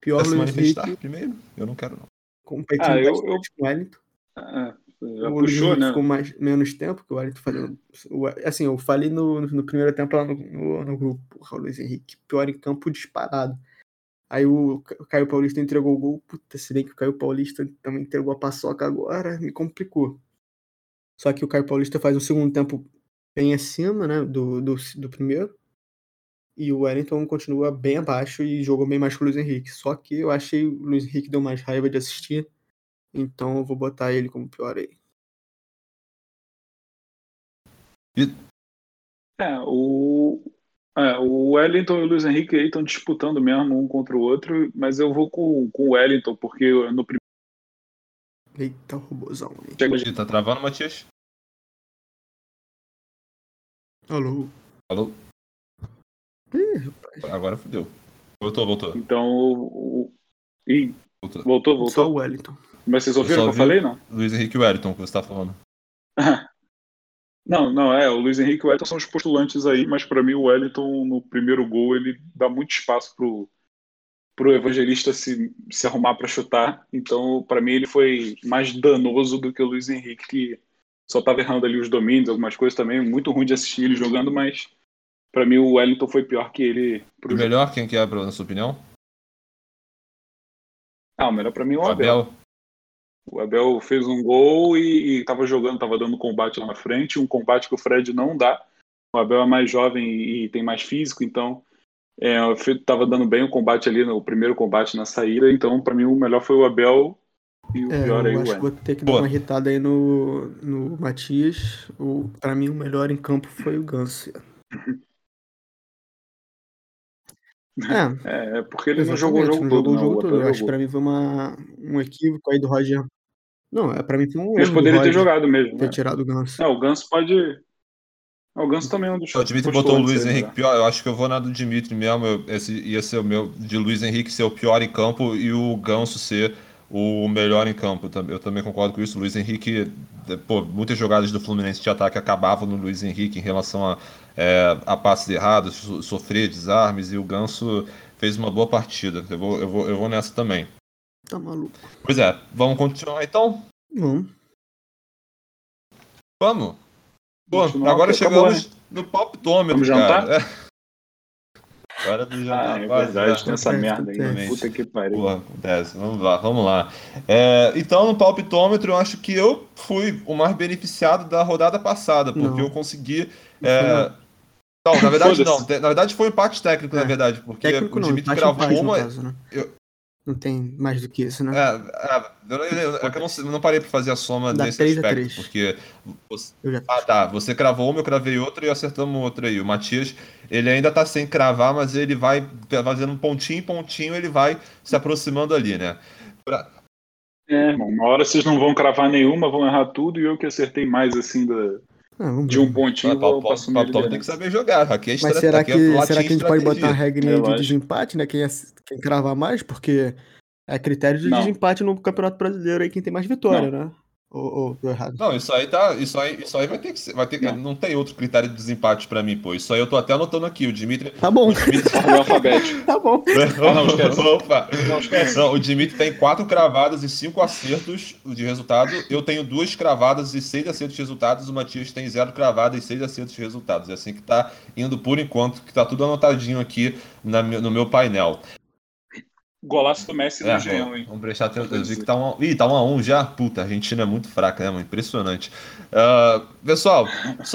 Pior se Luiz manifestar primeiro? Eu não quero, não. competindo Ah, eu- bastante com o Wellington. Ah, já o puxou, né? ficou mais, menos tempo que o Wellington fazendo. Assim, eu falei no, no primeiro tempo lá no, no, no grupo, porra, o Luiz Henrique, pior em campo disparado. Aí o Caio Paulista entregou o gol. Puta, se bem que o Caio Paulista também entregou a paçoca agora, me complicou. Só que o Caio Paulista faz um segundo tempo bem acima, né, do, do, do primeiro. E o Wellington continua bem abaixo e jogou bem mais que o Luiz Henrique. Só que eu achei o Luiz Henrique deu mais raiva de assistir. Então eu vou botar ele como pior aí. É, o, é, o Wellington e o Luiz Henrique aí estão disputando mesmo um contra o outro, mas eu vou com, com o Wellington, porque no primeiro Eita, o robôzão chega Ih, Tá travando, Matias? Alô? Alô? Ih, rapaz. Agora fodeu. Voltou, voltou. Então, o, o- Ih, voltou. voltou, Só voltou. o Wellington. Mas vocês ouviram o que só eu falei, não? Luiz Henrique Wellington, que você tá falando. [laughs] Não, não, é, o Luiz Henrique e o Wellington são os postulantes aí, mas para mim o Wellington no primeiro gol ele dá muito espaço pro, pro evangelista se, se arrumar para chutar, então para mim ele foi mais danoso do que o Luiz Henrique, que só tava errando ali os domínios, algumas coisas também, muito ruim de assistir ele jogando, mas para mim o Wellington foi pior que ele pro melhor, quem que é, na sua opinião? Ah, o melhor para mim é O Abel. Abel. O Abel fez um gol e, e tava jogando, tava dando combate lá na frente, um combate que o Fred não dá. O Abel é mais jovem e, e tem mais físico, então é, o Fred tava dando bem o combate ali, no o primeiro combate na saída. Então, para mim, o melhor foi o Abel E o É, pior aí, eu o acho que vou ter que Pô. dar uma irritada aí no, no Matias. O, pra mim, o melhor em campo foi o Ganso. [laughs] É, É, é porque ele não jogou o exatamente, jogo não todo, jogou o não. jogo O todo. Eu acho que pra mim foi uma, um equívoco aí do Roger. Não, é, pra mim foi um Mas erro do poderia ter jogado mesmo, ter né? tirado o Ganso. Não, o Ganso pode. O Ganso também é um dos O Dimitri botou o Luiz aí, Henrique né? pior. Eu acho que eu vou na do Dimitri mesmo. Eu- esse ia ser o meu de Luiz Henrique ser o pior em campo e o Ganso ser o melhor em campo. Eu também concordo com isso. O Luiz Henrique, eh, pô, muitas jogadas do Fluminense de ataque acabavam no Luiz Henrique em relação a, eh, a passes errados, so- sofrer desarmes e o Ganso fez uma boa partida. Eu vou, eu vou, eu vou nessa também. Tá maluco. Pois é, vamos continuar então? Vamos. Vamos. Continuar, agora porque acabou, chegamos no palpitômetro, Vamos jantar? É. Agora do jantar, Ah, é verdade, já. tem essa merda aí. Puta que pariu. Porra, acontece. Vamos lá, vamos lá. É, então, no palpitômetro, eu acho que eu fui o mais beneficiado da rodada passada, porque Não. eu consegui. Não é, não. Não, na verdade não. Na verdade foi um empate técnico, na É. verdade, porque Técnico o não, Dimitri gravou empate, no uma. caso, né? eu- Não tem mais do que isso, né? É, é, eu, não- eu- é que eu não, não parei pra fazer a soma Dá nesse aspecto, porque. você- Eu já Ah, tá. Você cravou uma, eu cravei outra e acertamos outra aí. O Matias, ele ainda tá sem cravar, mas ele vai fazendo um pontinho em pontinho, ele vai se aproximando ali, né? Pra- É, irmão, uma hora vocês não vão cravar nenhuma, vão errar tudo, e eu que acertei mais assim da, Ah, de um pontinho, Ah, vou Paulo, passar Paulo, Paulo tem que saber jogar. Aqui é Mas será aqui que, é será que a gente pode botar uma estratégia. regrinha de acho. desempate, né? Quem, ass- quem cravar mais, porque é critério de Não. desempate no Campeonato Brasileiro aí quem tem mais vitória, né? Ou, errado? Não, isso aí tá. Isso aí, isso aí vai ter que ser. Vai ter que, Não. não. tem outro critério de desempate pra mim, pô. Isso aí eu tô até anotando aqui. O Dimitri. Tá bom, O Dimitri... [laughs] Ordem alfabética. tá bom. Ah, não, esquece. Opa! Não, esquece. Não, o Dimitri tem quatro cravadas e cinco acertos de resultado. Eu tenho duas cravadas e seis acertos de resultados. O Matias tem zero cravadas e seis acertos de resultados. É assim que tá indo por enquanto, que tá tudo anotadinho aqui na no meu painel. Golaço do Messi É, no G1, hein? vamos prestar atenção. Eu vi que tá um, ih, tá um a um já? Puta, a Argentina é muito fraca, né, mano? Impressionante. Ah, pessoal,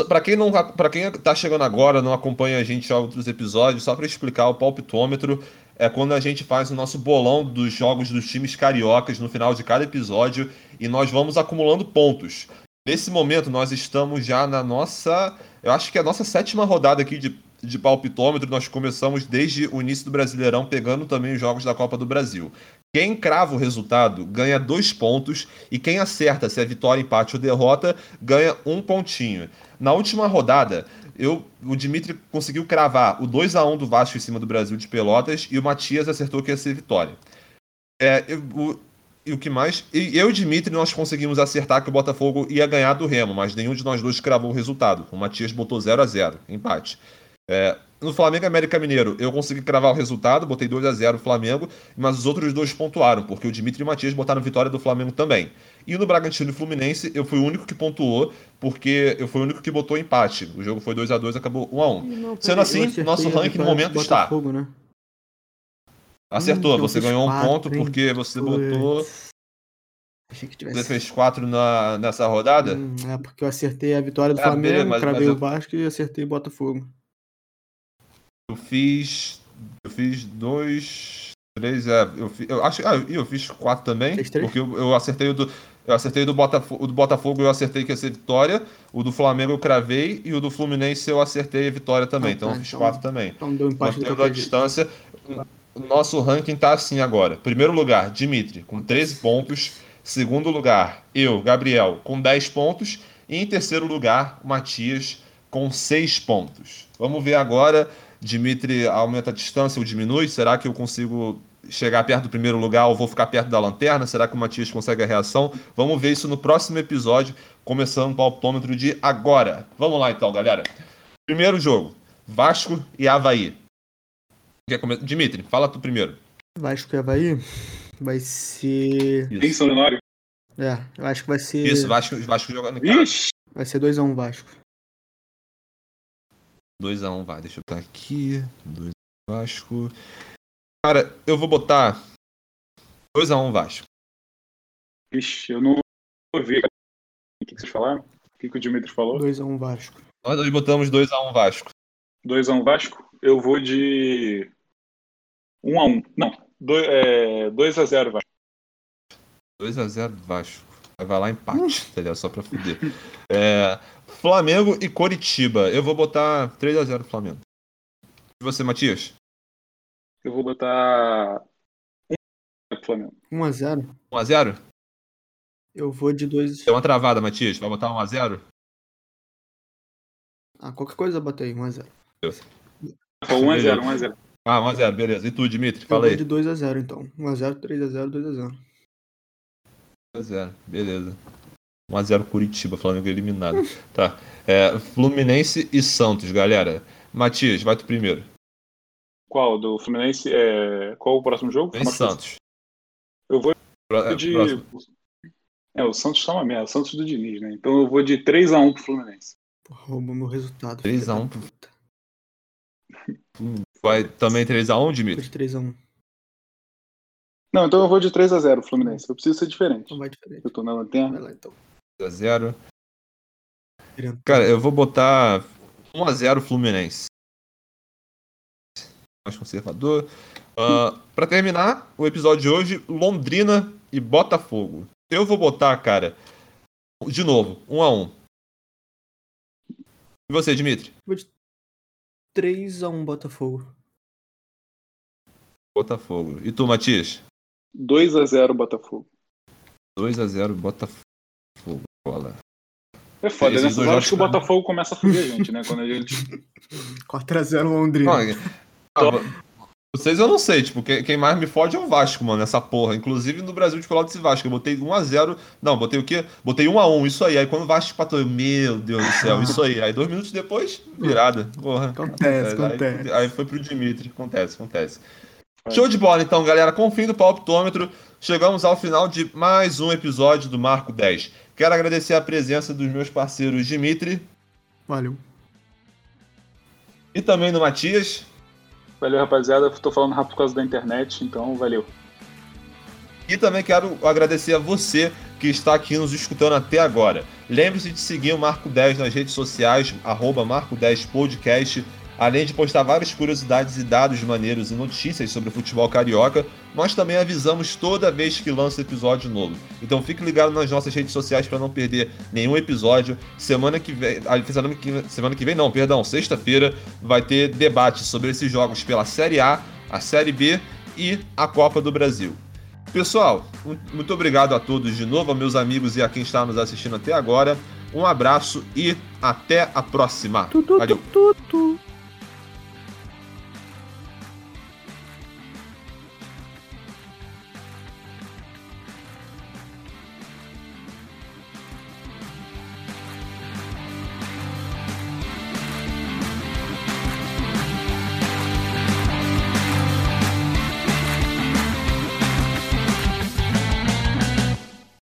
pra quem não, para quem tá chegando agora, não acompanha a gente a outros episódios, só pra explicar o palpitômetro é quando a gente faz o nosso bolão dos jogos dos times cariocas no final de cada episódio e nós vamos acumulando pontos. Nesse momento nós estamos já na nossa, eu acho que é a nossa sétima rodada aqui de de palpitômetro, nós começamos desde o início do Brasileirão, pegando também os jogos da Copa do Brasil. Quem crava o resultado ganha dois pontos e quem acerta se é vitória, empate ou derrota ganha um pontinho. Na última rodada, eu, o Dimitri conseguiu cravar o 2 a 1 do Vasco em cima do Brasil de Pelotas e o Matias acertou que ia ser vitória. É, eu- o, e o que mais? Eu e o Dimitri nós conseguimos acertar que o Botafogo ia ganhar do Remo, mas nenhum de nós dois cravou o resultado. O Matias botou 0 a 0 empate. É, no Flamengo e América Mineiro, eu consegui cravar o resultado, botei 2 a 0 Flamengo, mas os outros dois pontuaram, porque o Dimitri e o Matias botaram vitória do Flamengo também. E no Bragantino e Fluminense, eu fui o único que pontuou, porque eu fui o único que botou empate. O jogo foi 2 a 2 acabou 1 a 1 Não, Sendo assim, eu nosso ranking no momento está. Botafogo, né? Acertou, Hum, você eu ganhou um quatro, ponto hein? porque você botou. Puts. Achei que tivesse. Você fez 4 na, nessa rodada? Hum, é porque eu acertei a vitória do Ah, Flamengo, beleza, mas- cravei mas o eu- Vasco e acertei o Botafogo. Eu fiz. Eu fiz dois. Três, é. Eu, eu acho. Ah, eu fiz quatro também. Fez três? Porque eu, eu acertei o do. Eu acertei do Botafogo, o do Botafogo, eu acertei que ia ser vitória. O do Flamengo eu cravei. E o do Fluminense eu acertei a vitória também. Ah, então tá, eu fiz então- quatro também. Então deu empate Mantendo a distância. O nosso ranking tá assim agora. Primeiro lugar, Dimitri, com 13 pontos. Segundo lugar, eu, Gabriel, com 10 pontos. E em terceiro lugar, o Matias, com 6 pontos. Vamos ver agora. Dimitri aumenta a distância ou diminui? Será que eu consigo chegar perto do primeiro lugar ou vou ficar perto da lanterna? Será que o Matias consegue a reação? Vamos ver isso no próximo episódio, começando o palpitômetro de agora. Vamos lá então, galera. Primeiro jogo: Vasco e Havaí. Quer come... Dimitri, fala tu primeiro. Vasco e Havaí vai ser. Em São Januário? É, eu acho que vai ser. Isso, Vasco, Vasco jogando em casa. Vai ser 2x1 Vasco. 2x1, vai. Deixa eu botar aqui. 2 Vasco. Cara, eu vou botar 2x1 Vasco. Ixi, eu não ouvi. O que que vocês falaram? O que, que o Dimitri falou? 2x1 Vasco. Nós dois botamos 2x1 Vasco. 2x1 Vasco? Eu vou de 1x1. Não, 2x0 Vasco. 2x0 Vasco. Vai lá empate, tá ligado? Só pra fuder. [laughs] É, Flamengo e Coritiba. Eu vou botar 3x0 Flamengo. E você, Matias? Eu vou botar. 1x0 Flamengo. 1x0? 1x0? Eu vou de 2. Deu uma travada, Matias. Vai botar 1x0? Ah, qualquer coisa eu botei 1x0. 1x0, 1x0. Ah, 1x0, beleza. E tu, Dimitri? Fala eu aí. vou de 2x0 então. 1x0, 3x0, 2x0. 2x0, beleza. 1x0 Curitiba, Flamengo eliminado. [laughs] tá. É, Fluminense e Santos, galera. Matias, vai tu primeiro. Qual? Do Fluminense? É... Qual o próximo jogo? Vem Santos. Eu vou Pro- de. próximo. É, o Santos tá uma merda, o Santos do Diniz, né? Então eu vou de 3x1 pro Fluminense. Porra, roubou meu resultado. 3 filha a da 1 puta. Vai também 3x1, Vou Dimitri? de 3x1. Não, então eu vou de 3x0 Fluminense. Eu preciso ser diferente. Então vai diferente. Eu tô na Vai lanterna. lá então. 2x0. Querendo. Cara, eu vou botar 1x0 Fluminense. Mais conservador. Ah, pra terminar o episódio de hoje, Londrina e Botafogo. Eu vou botar, cara, de novo, 1x1. E você, Dimitri? 3x1 Botafogo. Botafogo. E tu, Matias? 2x0 Botafogo. 2x0 Botafogo. É foda, Esses nessas horas que o Botafogo começa a fuder a gente, né? Quando a gente. 4x0 Londrina. Não, ah, vocês eu não sei, tipo, quem, mais me fode é o Vasco, mano, essa porra. Inclusive no Brasil de Pelotas e Vasco. Eu botei 1x0. Não, botei o quê? Botei 1x1, isso aí. Aí quando o Vasco empatou, eu, meu Deus do céu, isso aí. Aí dois minutos depois, virada. Porra. Acontece, aí, acontece. Aí foi pro Dimitri. Acontece, acontece. Show de bola, então, galera. Com o fim do palpitômetro, chegamos ao final de mais um episódio do Marco 10. Quero agradecer a presença dos meus parceiros Dimitri Valeu. e também do Matias. Valeu, rapaziada. Tô falando rápido por causa da internet, então valeu. E também quero agradecer a você que está aqui nos escutando até agora. Lembre-se de seguir o Marco 10 nas redes sociais, arroba Marco 10 Podcast. Além de postar várias curiosidades e dados maneiros e notícias sobre o futebol carioca, nós também avisamos toda vez que lança episódio novo. Então fique ligado nas nossas redes sociais para não perder nenhum episódio. Semana que vem, ah, semana que, vem não, perdão, sexta-feira vai ter debate sobre esses jogos pela Série A, a Série B e a Copa do Brasil. Pessoal, mu- muito obrigado a todos de novo, a meus amigos e a quem está nos assistindo até agora. Um abraço e até a próxima. Valeu.